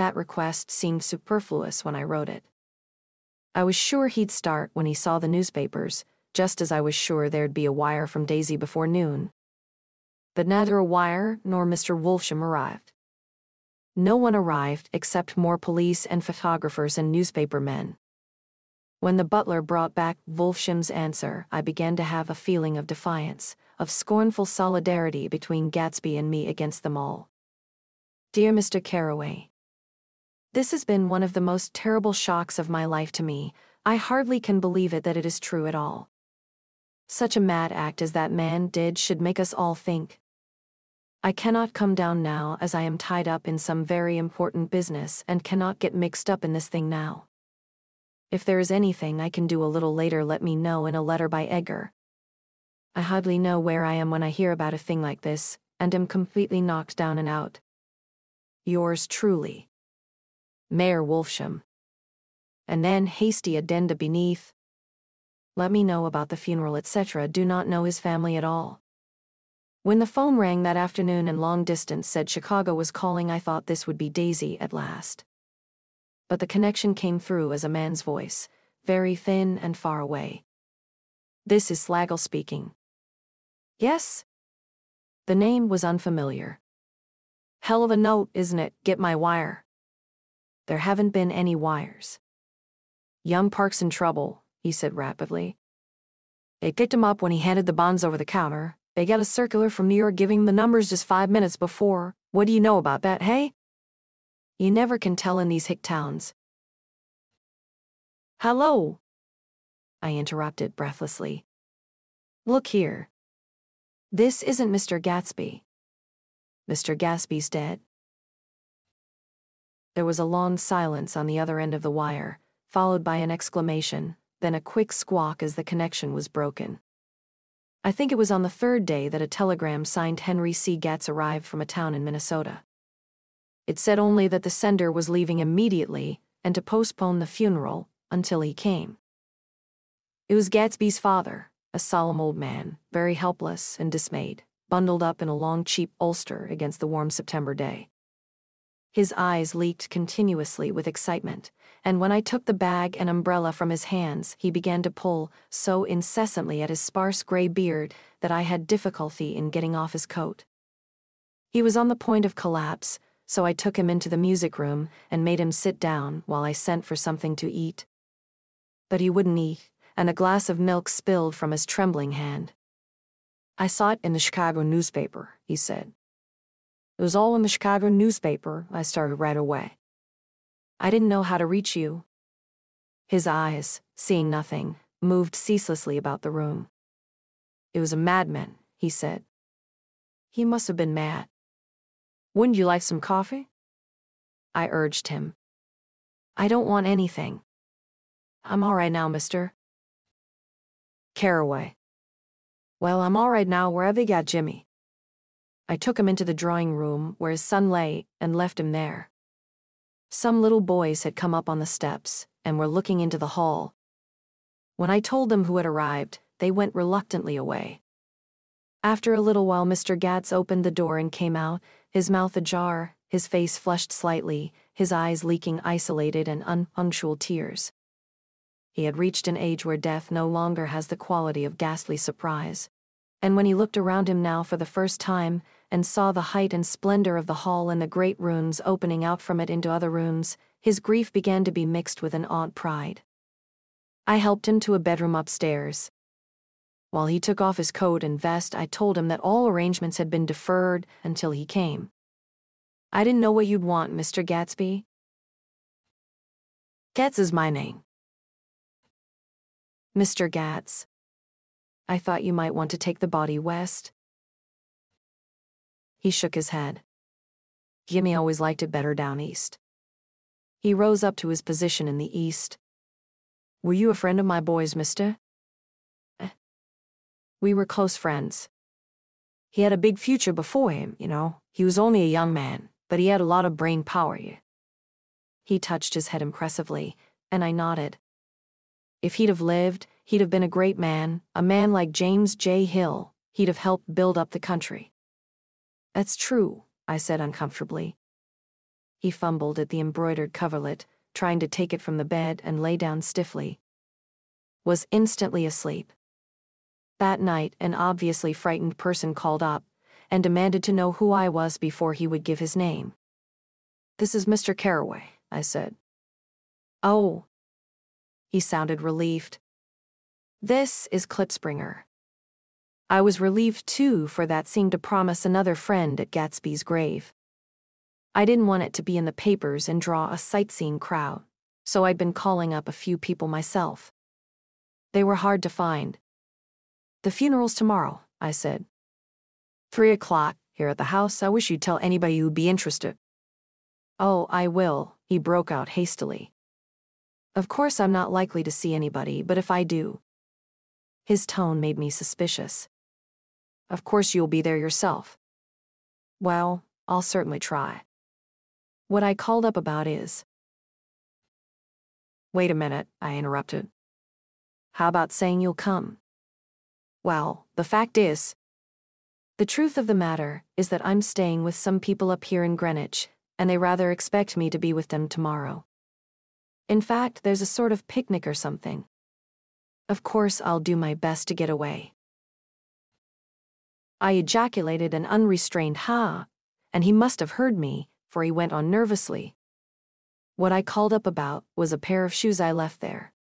That request seemed superfluous when I wrote it. I was sure he'd start when he saw the newspapers, just as I was sure there'd be a wire from Daisy before noon. But neither a wire nor Mr. Wolfshiem arrived. No one arrived except more police and photographers and newspaper men. When the butler brought back Wolfshiem's answer, I began to have a feeling of defiance, of scornful solidarity between Gatsby and me against them all. Dear Mr. Carraway, this has been one of the most terrible shocks of my life to me. I hardly can believe it that it is true at all. Such a mad act as that man did should make us all think. I cannot come down now as I am tied up in some very important business and cannot get mixed up in this thing now. If there is anything I can do a little later, let me know in a letter by Edgar. I hardly know where I am when I hear about a thing like this, and am completely knocked down and out. Yours truly. Meyer Wolfshiem. And then hasty addenda beneath. Let me know about the funeral, etc. Do not know his family at all. When the phone rang that afternoon and long distance said Chicago was calling, I thought this would be Daisy at last. But the connection came through as a man's voice, very thin and far away. This is Slagle speaking. Yes? The name was unfamiliar. Hell of a note, isn't it? Get my wire. There haven't been any wires. Young Park's in trouble, he said rapidly. They picked him up when he handed the bonds over the counter. They got a circular from New York giving the numbers just five minutes before. What do you know about that, hey? You never can tell in these hick towns. Hello? I interrupted breathlessly. Look here. This isn't Mr. Gatsby. Mr. Gatsby's dead. There was a long silence on the other end of the wire, followed by an exclamation, then a quick squawk as the connection was broken. I think it was on the third day that a telegram signed Henry C. Gatz arrived from a town in Minnesota. It said only that the sender was leaving immediately and to postpone the funeral until he came. It was Gatsby's father, a solemn old man, very helpless and dismayed, bundled up in a long cheap ulster against the warm September day. His eyes leaked continuously with excitement, and when I took the bag and umbrella from his hands, he began to pull so incessantly at his sparse gray beard that I had difficulty in getting off his coat. He was on the point of collapse, so I took him into the music room and made him sit down while I sent for something to eat. But he wouldn't eat, and a glass of milk spilled from his trembling hand. I saw it in the Chicago newspaper, he said. It was all in the Chicago newspaper, I started right away. I didn't know how to reach you. His eyes, seeing nothing, moved ceaselessly about the room. It was a madman, he said. He must have been mad. Wouldn't you like some coffee? I urged him. I don't want anything. I'm all right now, mister. Carraway. Well, I'm all right now wherever you got Jimmy. I took him into the drawing room where his son lay and left him there. Some little boys had come up on the steps and were looking into the hall. When I told them who had arrived, they went reluctantly away. After a little while, Mr. Gatz opened the door and came out, his mouth ajar, his face flushed slightly, his eyes leaking isolated and unpunctual tears. He had reached an age where death no longer has the quality of ghastly surprise. And when he looked around him now for the first time and saw the height and splendor of the hall and the great rooms opening out from it into other rooms, his grief began to be mixed with an odd pride. I helped him to a bedroom upstairs, while he took off his coat and vest, I told him that all arrangements had been deferred until he came. I didn't know what you'd want, Mr. Gatsby. Gatz is my name. Mr. Gatz. I thought you might want to take the body west. He shook his head. Jimmy always liked it better down east. He rose up to his position in the east. Were you a friend of my boy's, mister? Eh. We were close friends. He had a big future before him, you know. He was only a young man, but he had a lot of brain power. He touched his head impressively, and I nodded. If he'd have lived, he'd have been a great man, a man like James J. Hill. He'd have helped build up the country. That's true, I said uncomfortably. He fumbled at the embroidered coverlet, trying to take it from the bed and lay down stiffly. Was instantly asleep. That night, an obviously frightened person called up and demanded to know who I was before he would give his name. This is Mr. Carraway, I said. Oh. He sounded relieved. This is Klipspringer. I was relieved too, for that seemed to promise another friend at Gatsby's grave. I didn't want it to be in the papers and draw a sightseeing crowd, so I'd been calling up a few people myself. They were hard to find, the funeral's tomorrow, I said. Three o'clock, here at the house. I wish you'd tell anybody who'd be interested. Oh, I will, he broke out hastily. Of course, I'm not likely to see anybody, but if I do. His tone made me suspicious. Of course, you'll be there yourself. Well, I'll certainly try. What I called up about is. Wait a minute, I interrupted. How about saying you'll come? Well, the fact is, the truth of the matter is that I'm staying with some people up here in Greenwich, and they rather expect me to be with them tomorrow. In fact, there's a sort of picnic or something. Of course, I'll do my best to get away. I ejaculated an unrestrained ha, and he must have heard me, for he went on nervously. What I called up about was a pair of shoes I left there.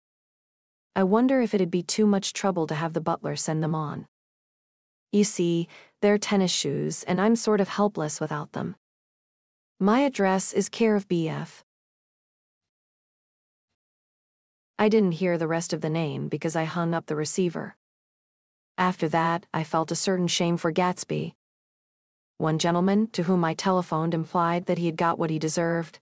I wonder if it'd be too much trouble to have the butler send them on. You see, they're tennis shoes, and I'm sort of helpless without them. My address is care of BF. I didn't hear the rest of the name because I hung up the receiver. After that, I felt a certain shame for Gatsby. One gentleman to whom I telephoned implied that he had got what he deserved.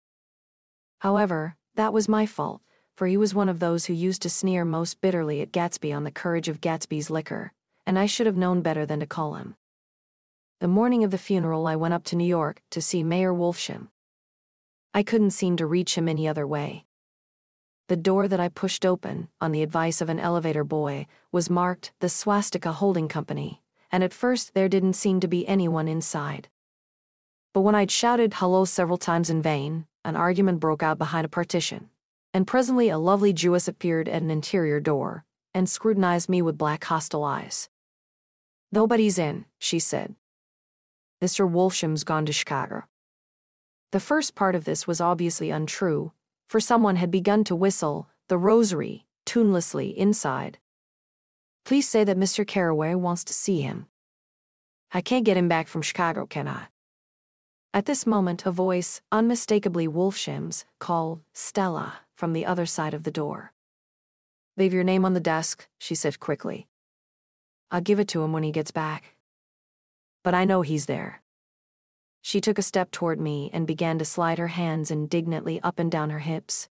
However, that was my fault for he was one of those who used to sneer most bitterly at Gatsby on the courage of Gatsby's liquor, and I should have known better than to call him. The morning of the funeral, I went up to New York to see Meyer Wolfshiem. I couldn't seem to reach him any other way. The door that I pushed open, on the advice of an elevator boy, was marked the Swastika Holding Company, and at first there didn't seem to be anyone inside. But when I'd shouted hello several times in vain, an argument broke out behind a partition, and presently a lovely Jewess appeared at an interior door and scrutinized me with black hostile eyes. Nobody's in, she said. Mr. Wolfshiem's gone to Chicago. The first part of this was obviously untrue, for someone had begun to whistle the rosary tunelessly inside. Please say that Mr. Carraway wants to see him. I can't get him back from Chicago, can I? At this moment, a voice, unmistakably Wolfshiem's, called Stella from the other side of the door. Leave your name on the desk, she said quickly. I'll give it to him when he gets back. But I know he's there. She took a step toward me and began to slide her hands indignantly up and down her hips.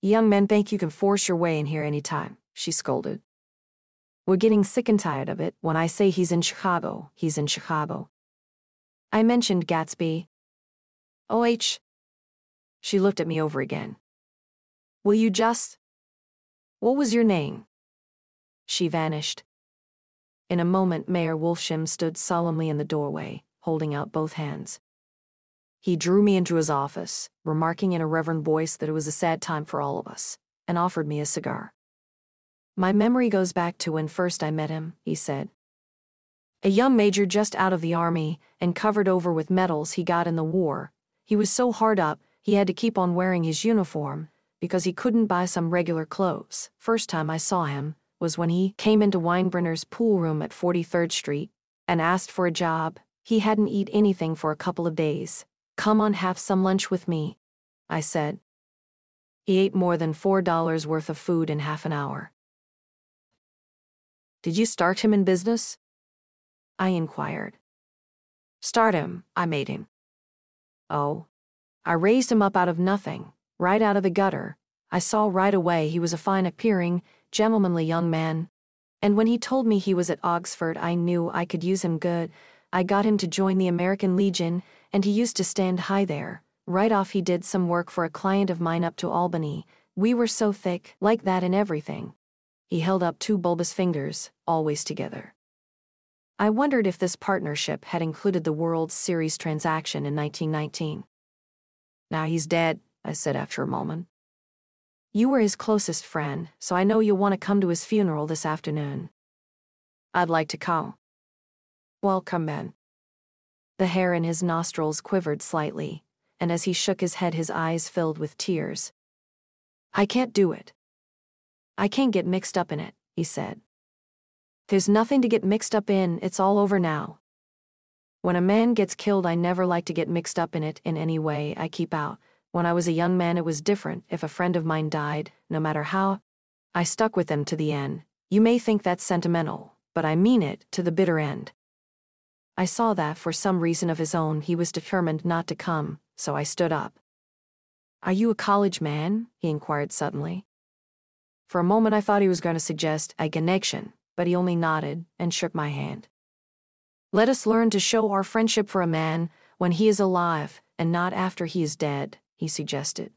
Young men think you can force your way in here any time, she scolded. We're getting sick and tired of it. When I say he's in Chicago, he's in Chicago. I mentioned Gatsby. OH. She looked at me over again. Will you just? What was your name? She vanished. In a moment, Meyer Wolfshiem stood solemnly in the doorway, holding out both hands. He drew me into his office, remarking in a reverent voice that it was a sad time for all of us, and offered me a cigar. My memory goes back to when first I met him, he said. A young major just out of the army and covered over with medals he got in the war. He was so hard up, he had to keep on wearing his uniform because he couldn't buy some regular clothes. First time I saw him was when he came into Weinbrenner's pool room at 43rd Street and asked for a job. He hadn't eat anything for a couple of days. Come on, have some lunch with me, I said. He ate more than $4 worth of food in half an hour. Did you start him in business? I inquired. Start him, I made him. Oh. I raised him up out of nothing, right out of the gutter. I saw right away he was a fine appearing, gentlemanly young man. And when he told me he was at Oxford, I knew I could use him good. I got him to join the American Legion, and he used to stand high there. Right off, he did some work for a client of mine up to Albany. We were so thick, like that in everything. He held up two bulbous fingers, always together. I wondered if this partnership had included the World Series transaction in 1919. Now he's dead, I said after a moment. You were his closest friend, so I know you'll want to come to his funeral this afternoon. I'd like to come. Welcome, Ben. The hair in his nostrils quivered slightly, and as he shook his head, his eyes filled with tears. I can't do it. I can't get mixed up in it, he said. There's nothing to get mixed up in, it's all over now. When a man gets killed, I never like to get mixed up in it in any way, I keep out. When I was a young man, it was different. If a friend of mine died, no matter how, I stuck with them to the end. You may think that's sentimental, but I mean it to the bitter end. I saw that, for some reason of his own, he was determined not to come, so I stood up. Are you a college man? he inquired suddenly. For a moment, I thought he was going to suggest a connection, but he only nodded and shook my hand. Let us learn to show our friendship for a man when he is alive and not after he is dead he suggested.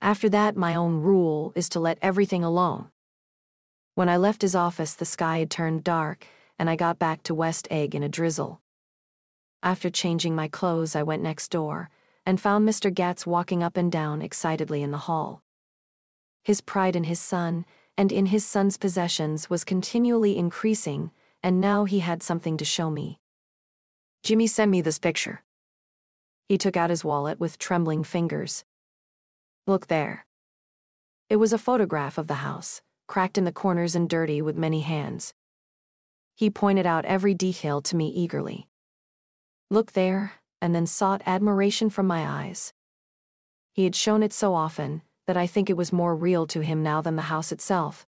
After that, my own rule is to let everything alone. When I left his office, the sky had turned dark, and I got back to West Egg in a drizzle. After changing my clothes, I went next door and found Mr. Gatz walking up and down excitedly in the hall. His pride in his son and in his son's possessions was continually increasing, and now he had something to show me. Jimmy sent me this picture. He took out his wallet with trembling fingers. Look there. It was a photograph of the house, cracked in the corners and dirty with many hands. He pointed out every detail to me eagerly. Look there, and then sought admiration from my eyes. He had shown it so often that I think it was more real to him now than the house itself.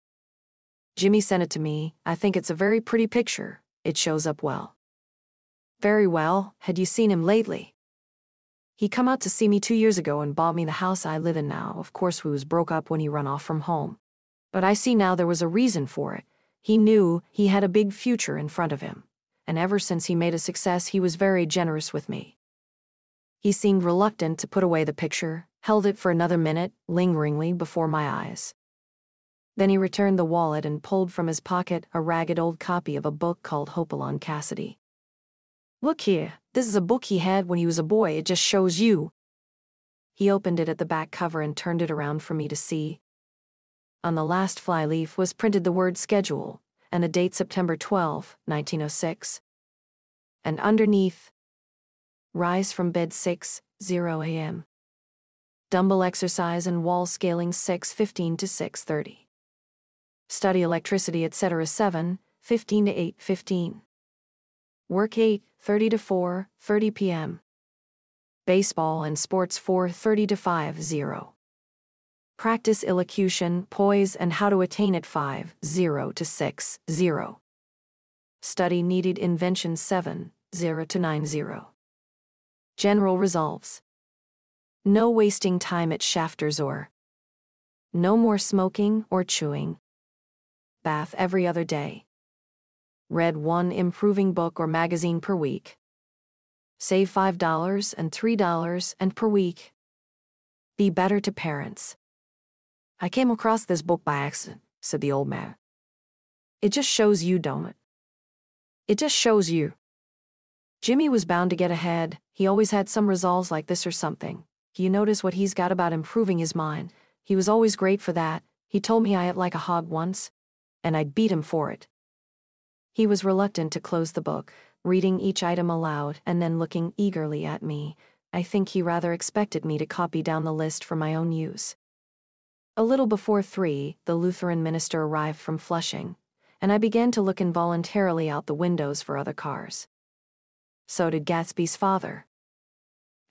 Jimmy sent it to me. I think it's a very pretty picture. It shows up well. Very well. Had you seen him lately? He come out to see me two years ago and bought me the house I live in now. Of course, we was broke up when he run off from home. But I see now there was a reason for it. He knew he had a big future in front of him. And ever since he made a success, he was very generous with me. He seemed reluctant to put away the picture, held it for another minute, lingeringly, before my eyes. Then he returned the wallet and pulled from his pocket a ragged old copy of a book called Hopalong Cassidy. Look here, This is a book he had when he was a boy. It just shows you. He opened it at the back cover and turned it around for me to see. On the last flyleaf was printed the word schedule and the date September 12, 1906. And underneath, rise from bed 6, 0 a.m. Dumbbell exercise and wall scaling 6:15 to 6:30. Study electricity etc. 7, 15 to 8:15. Work 8, 30 to 4, 30 p.m. Baseball and sports 4:30 to 5, 0. Practice elocution, poise and how to attain it 5, 0 to 6, 0. Study needed invention 7, 0 to 9, 0. General resolves. No wasting time at Shafters or. No more smoking or chewing. Bath every other day. Read one improving book or magazine per week. Save $5 and $3 and per week. Be better to parents. I came across this book by accident, said the old man. It just shows you, don't it? It just shows you. Jimmy was bound to get ahead. He always had some resolves like this or something. You notice what he's got about improving his mind. He was always great for that. He told me I ate like a hog once, and I'd beat him for it. He was reluctant to close the book, reading each item aloud and then looking eagerly at me. I think he rather expected me to copy down the list for my own use. A little before three, the Lutheran minister arrived from Flushing, and I began to look involuntarily out the windows for other cars. So did Gatsby's father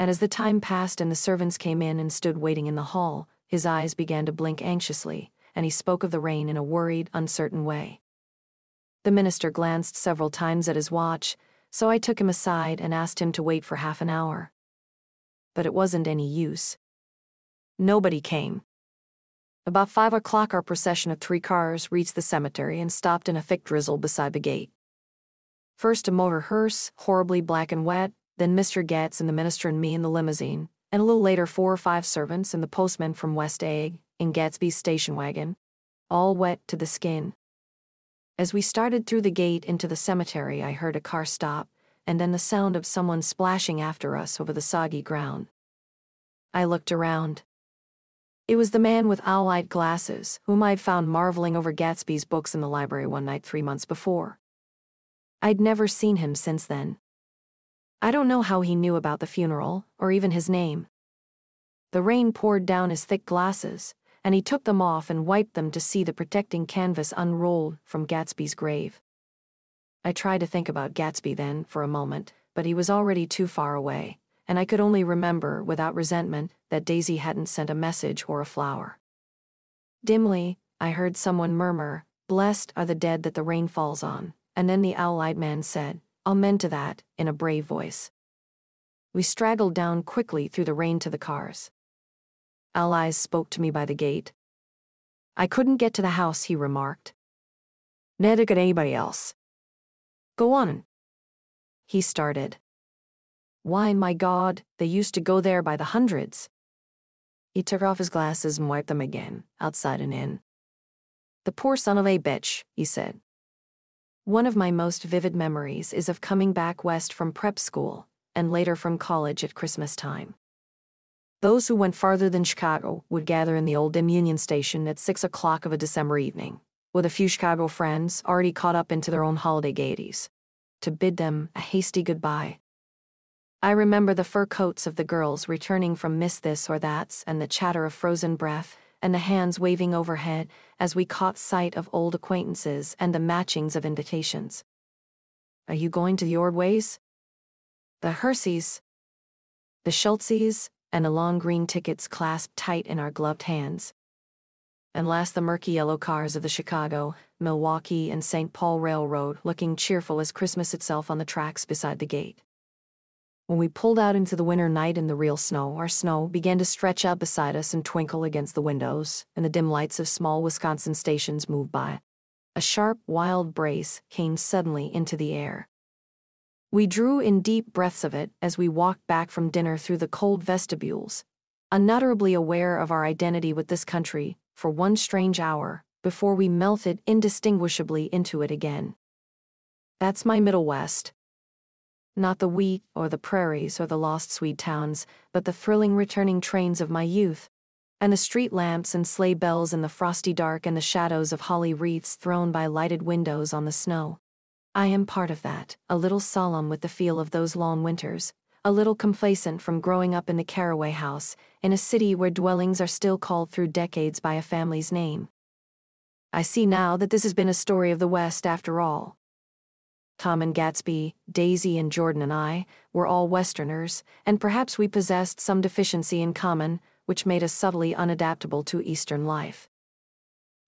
and as the time passed and the servants came in and stood waiting in the hall, his eyes began to blink anxiously, and he spoke of the rain in a worried, uncertain way. The minister glanced several times at his watch, so I took him aside and asked him to wait for half an hour. But it wasn't any use. Nobody came. About five o'clock, our procession of three cars reached the cemetery and stopped in a thick drizzle beside the gate. First, a motor hearse, horribly black and wet, then Mr. Gatz and the minister and me in the limousine, and a little later four or five servants and the postman from West Egg in Gatsby's station wagon, all wet to the skin. As we started through the gate into the cemetery, I heard a car stop, and then the sound of someone splashing after us over the soggy ground. I looked around. It was the man with owl-eyed glasses, whom I'd found marveling over Gatsby's books in the library one night three months before. I'd never seen him since then. I don't know how he knew about the funeral, or even his name. The rain poured down his thick glasses, and he took them off and wiped them to see the protecting canvas unrolled from Gatsby's grave. I tried to think about Gatsby then for a moment, but he was already too far away, and I could only remember, without resentment, that Daisy hadn't sent a message or a flower. Dimly, I heard someone murmur, Blessed are the dead that the rain falls on, and then the owl eyed man said, Amen to that, in a brave voice. We straggled down quickly through the rain to the cars. Owl-eyes spoke to me by the gate. I couldn't get to the house, he remarked. Neither could anybody else. Go on. He started. Why, my God, they used to go there by the hundreds. He took off his glasses and wiped them again, outside and in. The poor son of a bitch, he said. One of my most vivid memories is of coming back west from prep school and later from college at Christmas time. Those who went farther than Chicago would gather in the old Dim Union Station at 6 o'clock of a December evening, with a few Chicago friends already caught up into their own holiday gaieties, to bid them a hasty goodbye. I remember the fur coats of the girls returning from Miss This or That's and the chatter of frozen breath and the hands waving overhead as we caught sight of old acquaintances and the matchings of invitations. Are you going to the Ordways? The Herseys, the Schultzes, and the long green tickets clasped tight in our gloved hands. And last the murky yellow cars of the Chicago, Milwaukee, and St. Paul Railroad looking cheerful as Christmas itself on the tracks beside the gate. When we pulled out into the winter night in the real snow, our snow began to stretch out beside us and twinkle against the windows, and the dim lights of small Wisconsin stations moved by. A sharp, wild brace came suddenly into the air. We drew in deep breaths of it as we walked back from dinner through the cold vestibules, unutterably aware of our identity with this country for one strange hour before we melted indistinguishably into it again. That's my Middle West, Not the wheat or the prairies or the lost Swede towns, but the thrilling returning trains of my youth. And the street lamps and sleigh bells in the frosty dark and the shadows of holly wreaths thrown by lighted windows on the snow. I am part of that, a little solemn with the feel of those long winters, a little complacent from growing up in the Carraway house, in a city where dwellings are still called through decades by a family's name. I see now that this has been a story of the West after all. Tom and Gatsby, Daisy and Jordan and I were all Westerners, and perhaps we possessed some deficiency in common, which made us subtly unadaptable to Eastern life.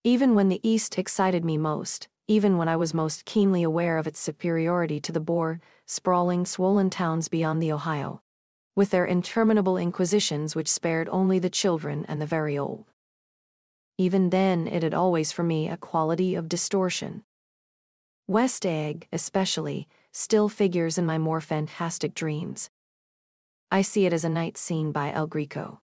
Even when the East excited me most, even when I was most keenly aware of its superiority to the Boer, sprawling, swollen towns beyond the Ohio, with their interminable inquisitions which spared only the children and the very old. Even then, it had always for me a quality of distortion. West Egg, especially, still figures in my more fantastic dreams. I see it as a night scene by El Greco.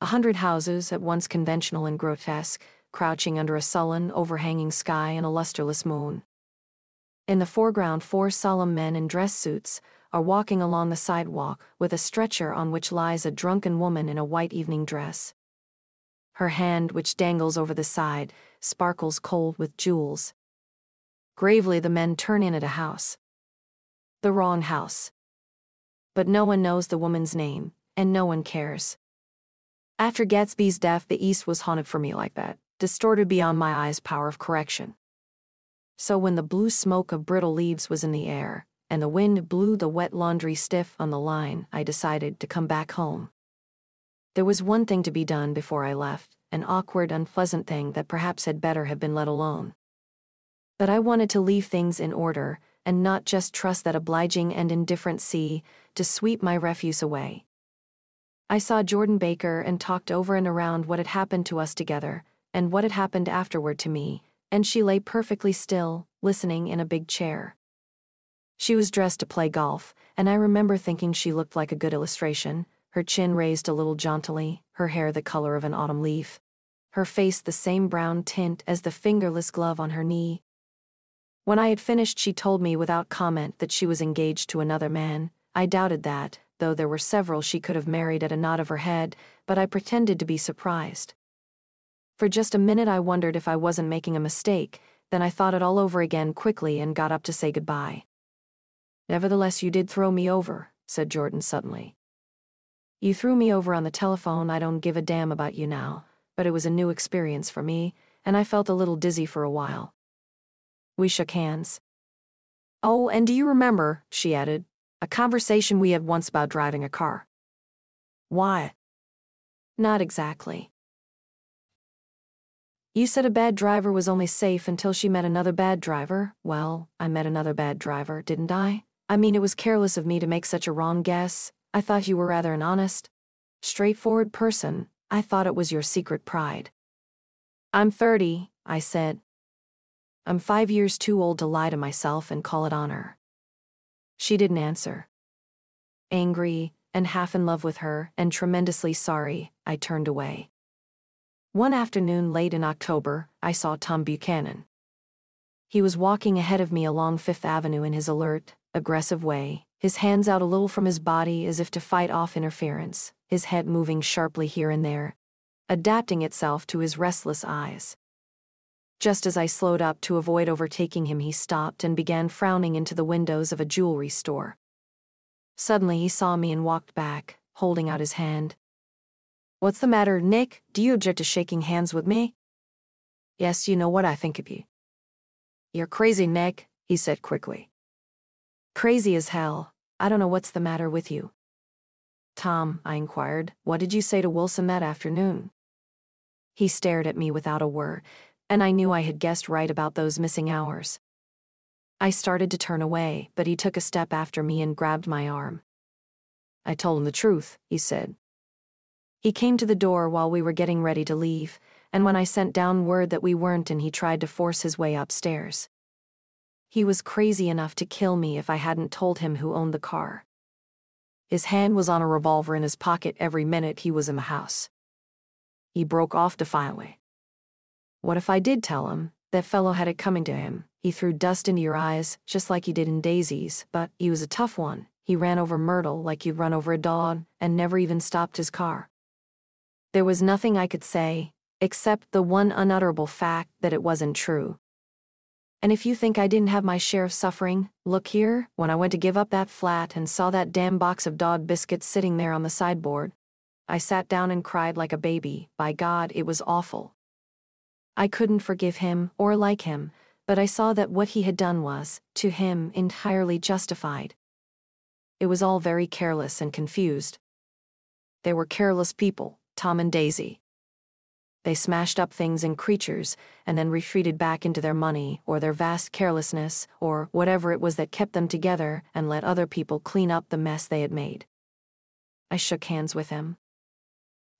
A hundred houses, at once conventional and grotesque, crouching under a sullen, overhanging sky and a lusterless moon. In the foreground, four solemn men in dress suits are walking along the sidewalk with a stretcher on which lies a drunken woman in a white evening dress. Her hand, which dangles over the side, sparkles cold with jewels. Gravely, the men turn in at a house. The wrong house. But no one knows the woman's name, and no one cares. After Gatsby's death, the East was haunted for me like that, distorted beyond my eyes' power of correction. So when the blue smoke of brittle leaves was in the air, and the wind blew the wet laundry stiff on the line, I decided to come back home. There was one thing to be done before I left, an awkward, unpleasant thing that perhaps had better have been let alone. But I wanted to leave things in order and not just trust that obliging and indifferent sea to sweep my refuse away. I saw Jordan Baker and talked over and around what had happened to us together and what had happened afterward to me, and she lay perfectly still, listening in a big chair. She was dressed to play golf, and I remember thinking she looked like a good illustration, her chin raised a little jauntily, her hair the color of an autumn leaf, her face the same brown tint as the fingerless glove on her knee. When I had finished, she told me without comment that she was engaged to another man. I doubted that, though there were several she could have married at a nod of her head, but I pretended to be surprised. For just a minute, I wondered if I wasn't making a mistake, then I thought it all over again quickly and got up to say goodbye. Nevertheless, you did throw me over, said Jordan suddenly. You threw me over on the telephone. I don't give a damn about you now, but it was a new experience for me, and I felt a little dizzy for a while. We shook hands. Oh, and do you remember, she added, a conversation we had once about driving a car? Why? Not exactly. You said a bad driver was only safe until she met another bad driver. Well, I met another bad driver, didn't I? I mean, it was careless of me to make such a wrong guess, I thought you were rather an honest, straightforward person. I thought it was your secret pride. I'm 30, I said. I'm five years too old to lie to myself and call it honor. She didn't answer. Angry, and half in love with her, and tremendously sorry, I turned away. One afternoon late in October, I saw Tom Buchanan. He was walking ahead of me along Fifth Avenue in his alert, aggressive way, his hands out a little from his body as if to fight off interference, his head moving sharply here and there, adapting itself to his restless eyes. Just as I slowed up to avoid overtaking him, he stopped and began frowning into the windows of a jewelry store. Suddenly, he saw me and walked back, holding out his hand. What's the matter, Nick? Do you object to shaking hands with me? Yes, you know what I think of you. You're crazy, Nick, he said quickly. Crazy as hell. I don't know what's the matter with you. Tom, I inquired, what did you say to Wilson that afternoon? He stared at me without a word, and I knew I had guessed right about those missing hours. I started to turn away, but he took a step after me and grabbed my arm. I told him the truth, he said. He came to the door while we were getting ready to leave, and when I sent down word that we weren't and he tried to force his way upstairs. He was crazy enough to kill me if I hadn't told him who owned the car. His hand was on a revolver in his pocket every minute he was in the house. He broke off defiantly. What if I did tell him, That fellow had it coming to him. He threw dust into your eyes, just like he did in Daisy's, but he was a tough one. He ran over Myrtle like you'd run over a dog, and never even stopped his car. There was nothing I could say, except the one unutterable fact that it wasn't true. And if you think I didn't have my share of suffering, look here, when I went to give up that flat and saw that damn box of dog biscuits sitting there on the sideboard, I sat down and cried like a baby. By God, it was awful. I couldn't forgive him or like him, but I saw that what he had done was, to him, entirely justified. It was all very careless and confused. They were careless people, Tom and Daisy. They smashed up things and creatures, and then retreated back into their money, or their vast carelessness, or whatever it was that kept them together, and let other people clean up the mess they had made. I shook hands with him.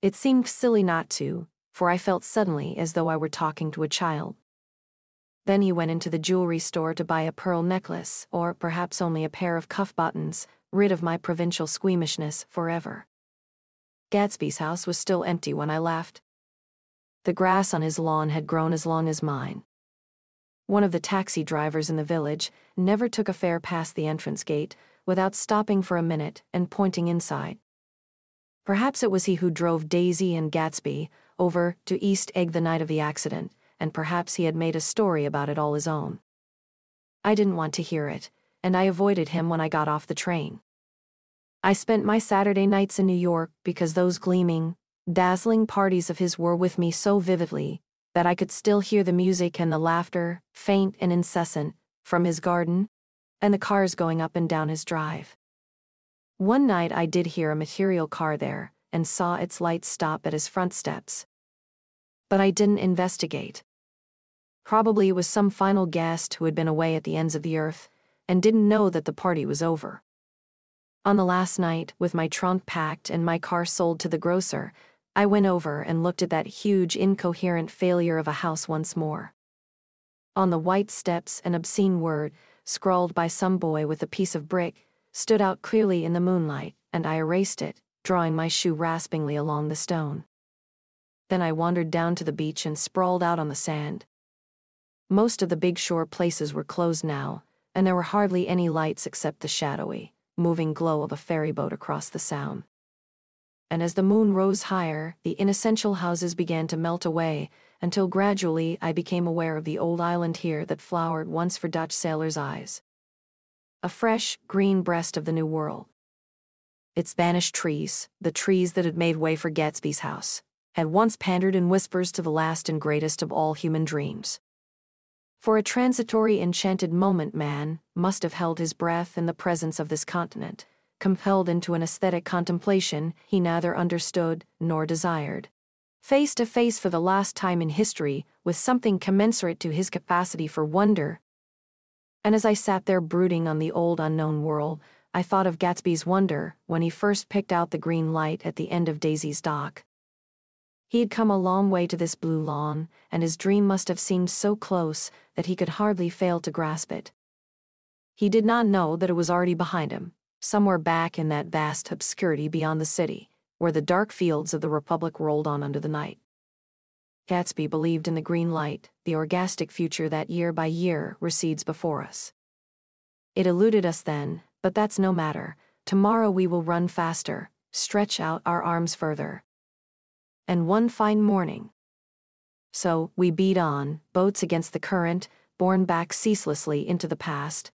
It seemed silly not to, for I felt suddenly as though I were talking to a child. Then he went into the jewelry store to buy a pearl necklace, or perhaps only a pair of cuff buttons, rid of my provincial squeamishness forever. Gatsby's house was still empty when I left. The grass on his lawn had grown as long as mine. One of the taxi drivers in the village never took a fare past the entrance gate without stopping for a minute and pointing inside. Perhaps it was he who drove Daisy and Gatsby over to East Egg the night of the accident, and perhaps he had made a story about it all his own. I didn't want to hear it, and I avoided him when I got off the train. I spent my Saturday nights in New York because those gleaming, dazzling parties of his were with me so vividly that I could still hear the music and the laughter, faint and incessant, from his garden, and the cars going up and down his drive. One night I did hear a material car there and saw its lights stop at his front steps. But I didn't investigate. Probably it was some final guest who had been away at the ends of the earth and didn't know that the party was over. On the last night, with my trunk packed and my car sold to the grocer, I went over and looked at that huge, incoherent failure of a house once more. On the white steps, an obscene word, scrawled by some boy with a piece of brick, stood out clearly in the moonlight, and I erased it, drawing my shoe raspingly along the stone. Then I wandered down to the beach and sprawled out on the sand. Most of the big shore places were closed now, and there were hardly any lights except the shadowy, moving glow of a ferry boat across the sound and as the moon rose higher, the inessential houses began to melt away, until gradually I became aware of the old island here that flowered once for Dutch sailors' eyes. A fresh, green breast of the New World. Its vanished trees, the trees that had made way for Gatsby's house, had once pandered in whispers to the last and greatest of all human dreams. For a transitory enchanted moment, man must have held his breath in the presence of this continent compelled into an aesthetic contemplation he neither understood nor desired. Face to face for the last time in history with something commensurate to his capacity for wonder. And as I sat there brooding on the old unknown world, I thought of Gatsby's wonder when he first picked out the green light at the end of Daisy's dock. He had come a long way to this blue lawn, and his dream must have seemed so close that he could hardly fail to grasp it. He did not know that it was already behind him, somewhere back in that vast obscurity beyond the city, where the dark fields of the Republic rolled on under the night. Gatsby believed in the green light, the orgastic future that year by year recedes before us. It eluded us then, but that's no matter. Tomorrow we will run faster, stretch out our arms further. And one fine morning. So we beat on, boats against the current, borne back ceaselessly into the past,